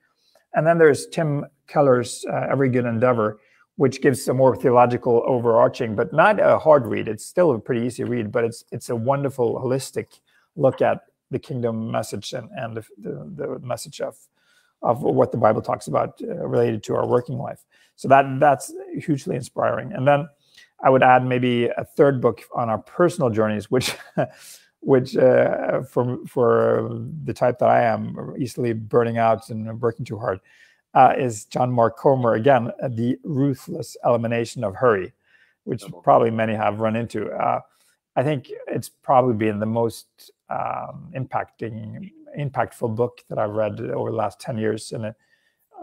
and then there's Tim Keller's uh, Every Good Endeavor, which gives a more theological overarching, but not a hard read. It's still a pretty easy read, but it's it's a wonderful holistic look at the kingdom message and, and the, the, the message of of what the Bible talks about uh, related to our working life. So that that's hugely inspiring. And then I would add maybe a third book on our personal journeys, which <laughs> which uh, for for the type that I am, easily burning out and working too hard, uh, is John Mark Comer again, the ruthless elimination of hurry, which probably many have run into. Uh, I think it's probably been the most um, impacting, impactful book that I've read over the last ten years, and it,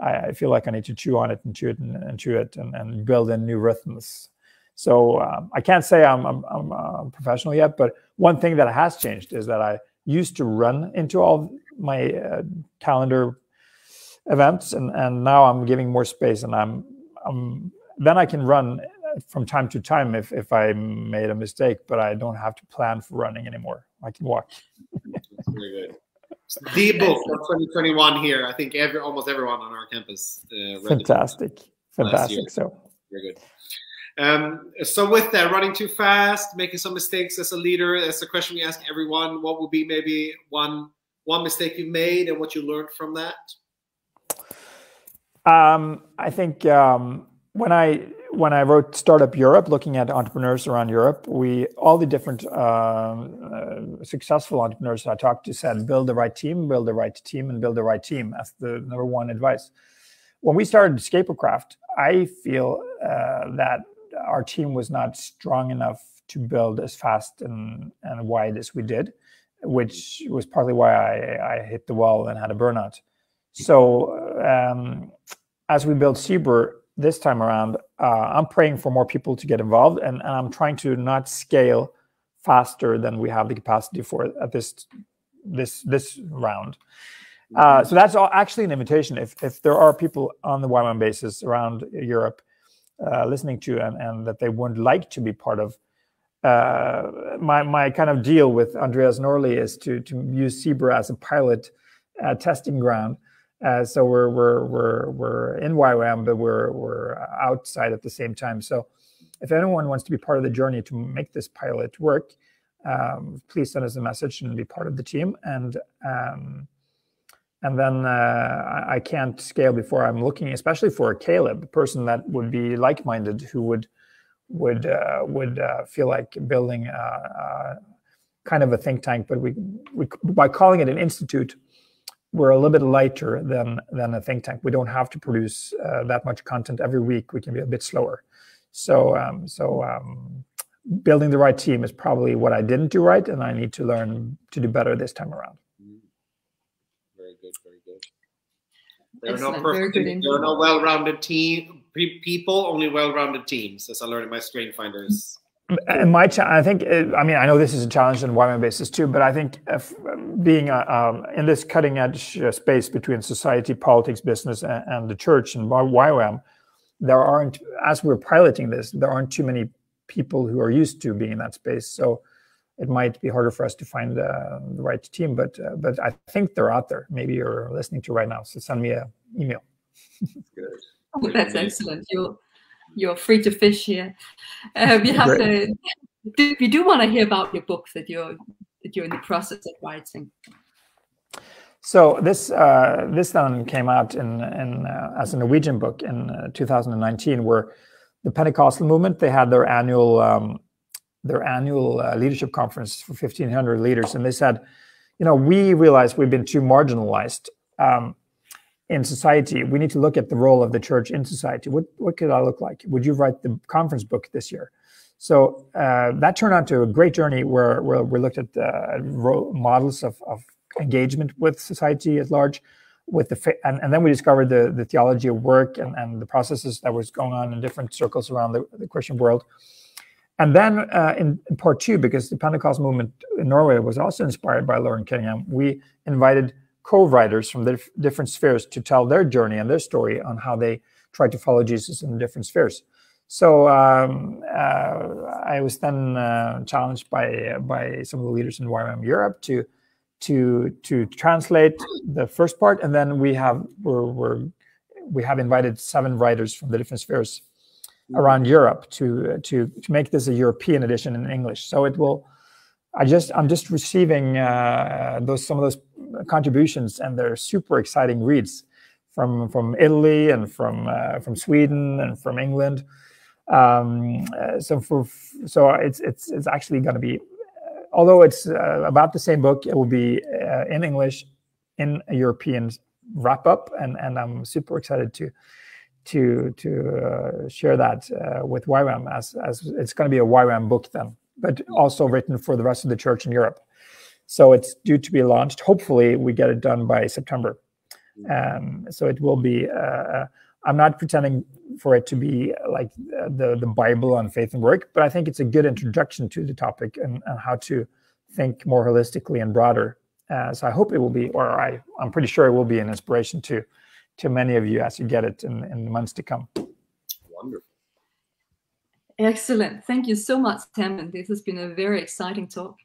I, I, feel like I need to chew on it and chew it and, and chew it and, and build in new rhythms so um, I can't say I'm, I'm, I'm a professional yet, but one thing that has changed is that I used to run into all my uh, calendar events, and, and now I'm giving more space, and I'm, I'm then I can run from time to time if if I made a mistake, but I don't have to plan for running anymore. I can walk. Very good. <laughs> The book for 2021 here. I think every almost everyone on our campus. Uh, Fantastic, fantastic. So very good. Um, so with that, running too fast, making some mistakes as a leader, that's a question we ask everyone. What would be maybe one one mistake you made and what you learned from that? Um, I think um, when I when I wrote Startup Europe, looking at entrepreneurs around Europe, we all the different uh, uh, successful entrepreneurs I talked to said, build the right team, build the right team, and build the right team. That's the number one advice. When we started Scaplecraft, I feel uh, that our team was not strong enough to build as fast and, and wide as we did, which was partly why I, I hit the wall and had a burnout. So um, as we build Zebr this time around, uh, I'm praying for more people to get involved, and, and, I'm trying to not scale faster than we have the capacity for at this this this round. Uh, so that's all, actually an invitation. If if there are people on the YWAM basis around Europe uh, listening to and, and that they wouldn't like to be part of. Uh, my my kind of deal with Andreas Norley is to to use Zebr as a pilot uh, testing ground Uh, so we're we're we're we're in YWAM, but we're we're outside at the same time. So if anyone wants to be part of the journey to make this pilot work, um, please send us a message and be part of the team. And um, and then uh, I can't scale before I'm looking, especially for a Caleb, a person that would be like-minded, who would would uh, would uh, feel like building a, a kind of a think tank. But we, we by calling it an institute, we're a little bit lighter than than a think tank. We don't have to produce uh, that much content every week. We can be a bit slower. So um, so um, building the right team is probably what I didn't do right, and I need to learn to do better this time around. Very good, very good. There are no perfect, there are no well-rounded team people, only well-rounded teams, as I learned in my Strength Finders. And my, I think, uh, I mean, I know this is a challenge on YWAM basis too, but I think if, being a, um, in this cutting-edge uh, space between society, politics, business, and, and the church and YWAM, there aren't, as we're piloting this, there aren't too many people who are used to being in that space. So it might be harder for us to find uh, the right team, but uh, but I think they're out there. Maybe you're listening to right now, so send me an email. Good. <laughs> Oh, that's excellent. You're you're free to fish here. Uh, we have to. Do, we do want to hear about your book that you're that you're in the process of writing. So this uh, this then came out in in uh, as a Norwegian book in uh, 2019, where the Pentecostal movement they had their annual um, their annual uh, leadership conference for 1,500 leaders, and they said, you know, we realize we've been too marginalized um, in society. We need to look at the role of the church in society. What what could I look like? Would you write the conference book this year? So uh, that turned out to a great journey where, where we looked at uh, models of, of engagement with society at large with the and, and then we discovered the, the theology of work and, and the processes that was going on in different circles around the, the Christian world and then uh, in, in, part two, because the Pentecost movement in Norway was also inspired by Loren Cunningham, we invited co-writers from the different spheres to tell their journey and their story on how they tried to follow Jesus in the different spheres. So um, uh, I was then uh, challenged by by some of the leaders in YWAM Europe to to to translate the first part, and then we have we're, we're we have invited seven writers from the different spheres around Europe to to to make this a European edition in English. So it will. I just I'm just receiving uh, those some of those contributions, and they're super exciting reads from from Italy and from uh, from Sweden and from England. Um, uh, so for so it's it's it's actually going to be, although it's uh, about the same book, it will be uh, in English in a European wrap up, and and I'm super excited to to to uh, share that uh, with YWAM as as it's going to be a YWAM book then, but also written for the rest of the church in Europe. So it's due to be launched. Hopefully, we get it done by September. Um, so it will be. Uh, uh I'm not pretending for it to be like the the Bible on faith and work, but I think it's a good introduction to the topic and, and how to think more holistically and broader. Uh, so I hope it will be, or I I'm pretty sure it will be an inspiration to to many of you as you get it in, in the months to come. Wonderful. Excellent. Thank you so much, Tim. And this has been a very exciting talk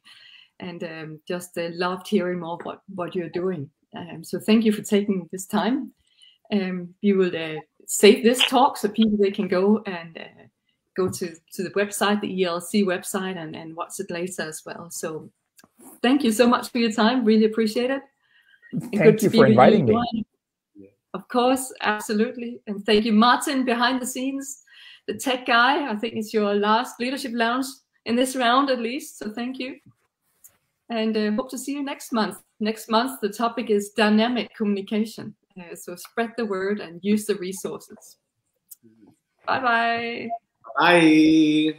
and um, just uh, loved hearing more what, what you're doing. Um, so thank you for taking this time. Um, we will uh, save this talk so people they can go and uh, go to, to the website, the ELC website, and, and watch it later as well. So thank you so much for your time. Really appreciate it. Thank you for inviting you. me. Of course, absolutely. And thank you, Martin, behind the scenes, the tech guy. I think it's your last leadership lounge in this round, at least. So thank you. And uh, hope to see you next month. Next month, the topic is dynamic communication. Uh, so spread the word and use the resources. Bye-bye. Bye.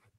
<laughs>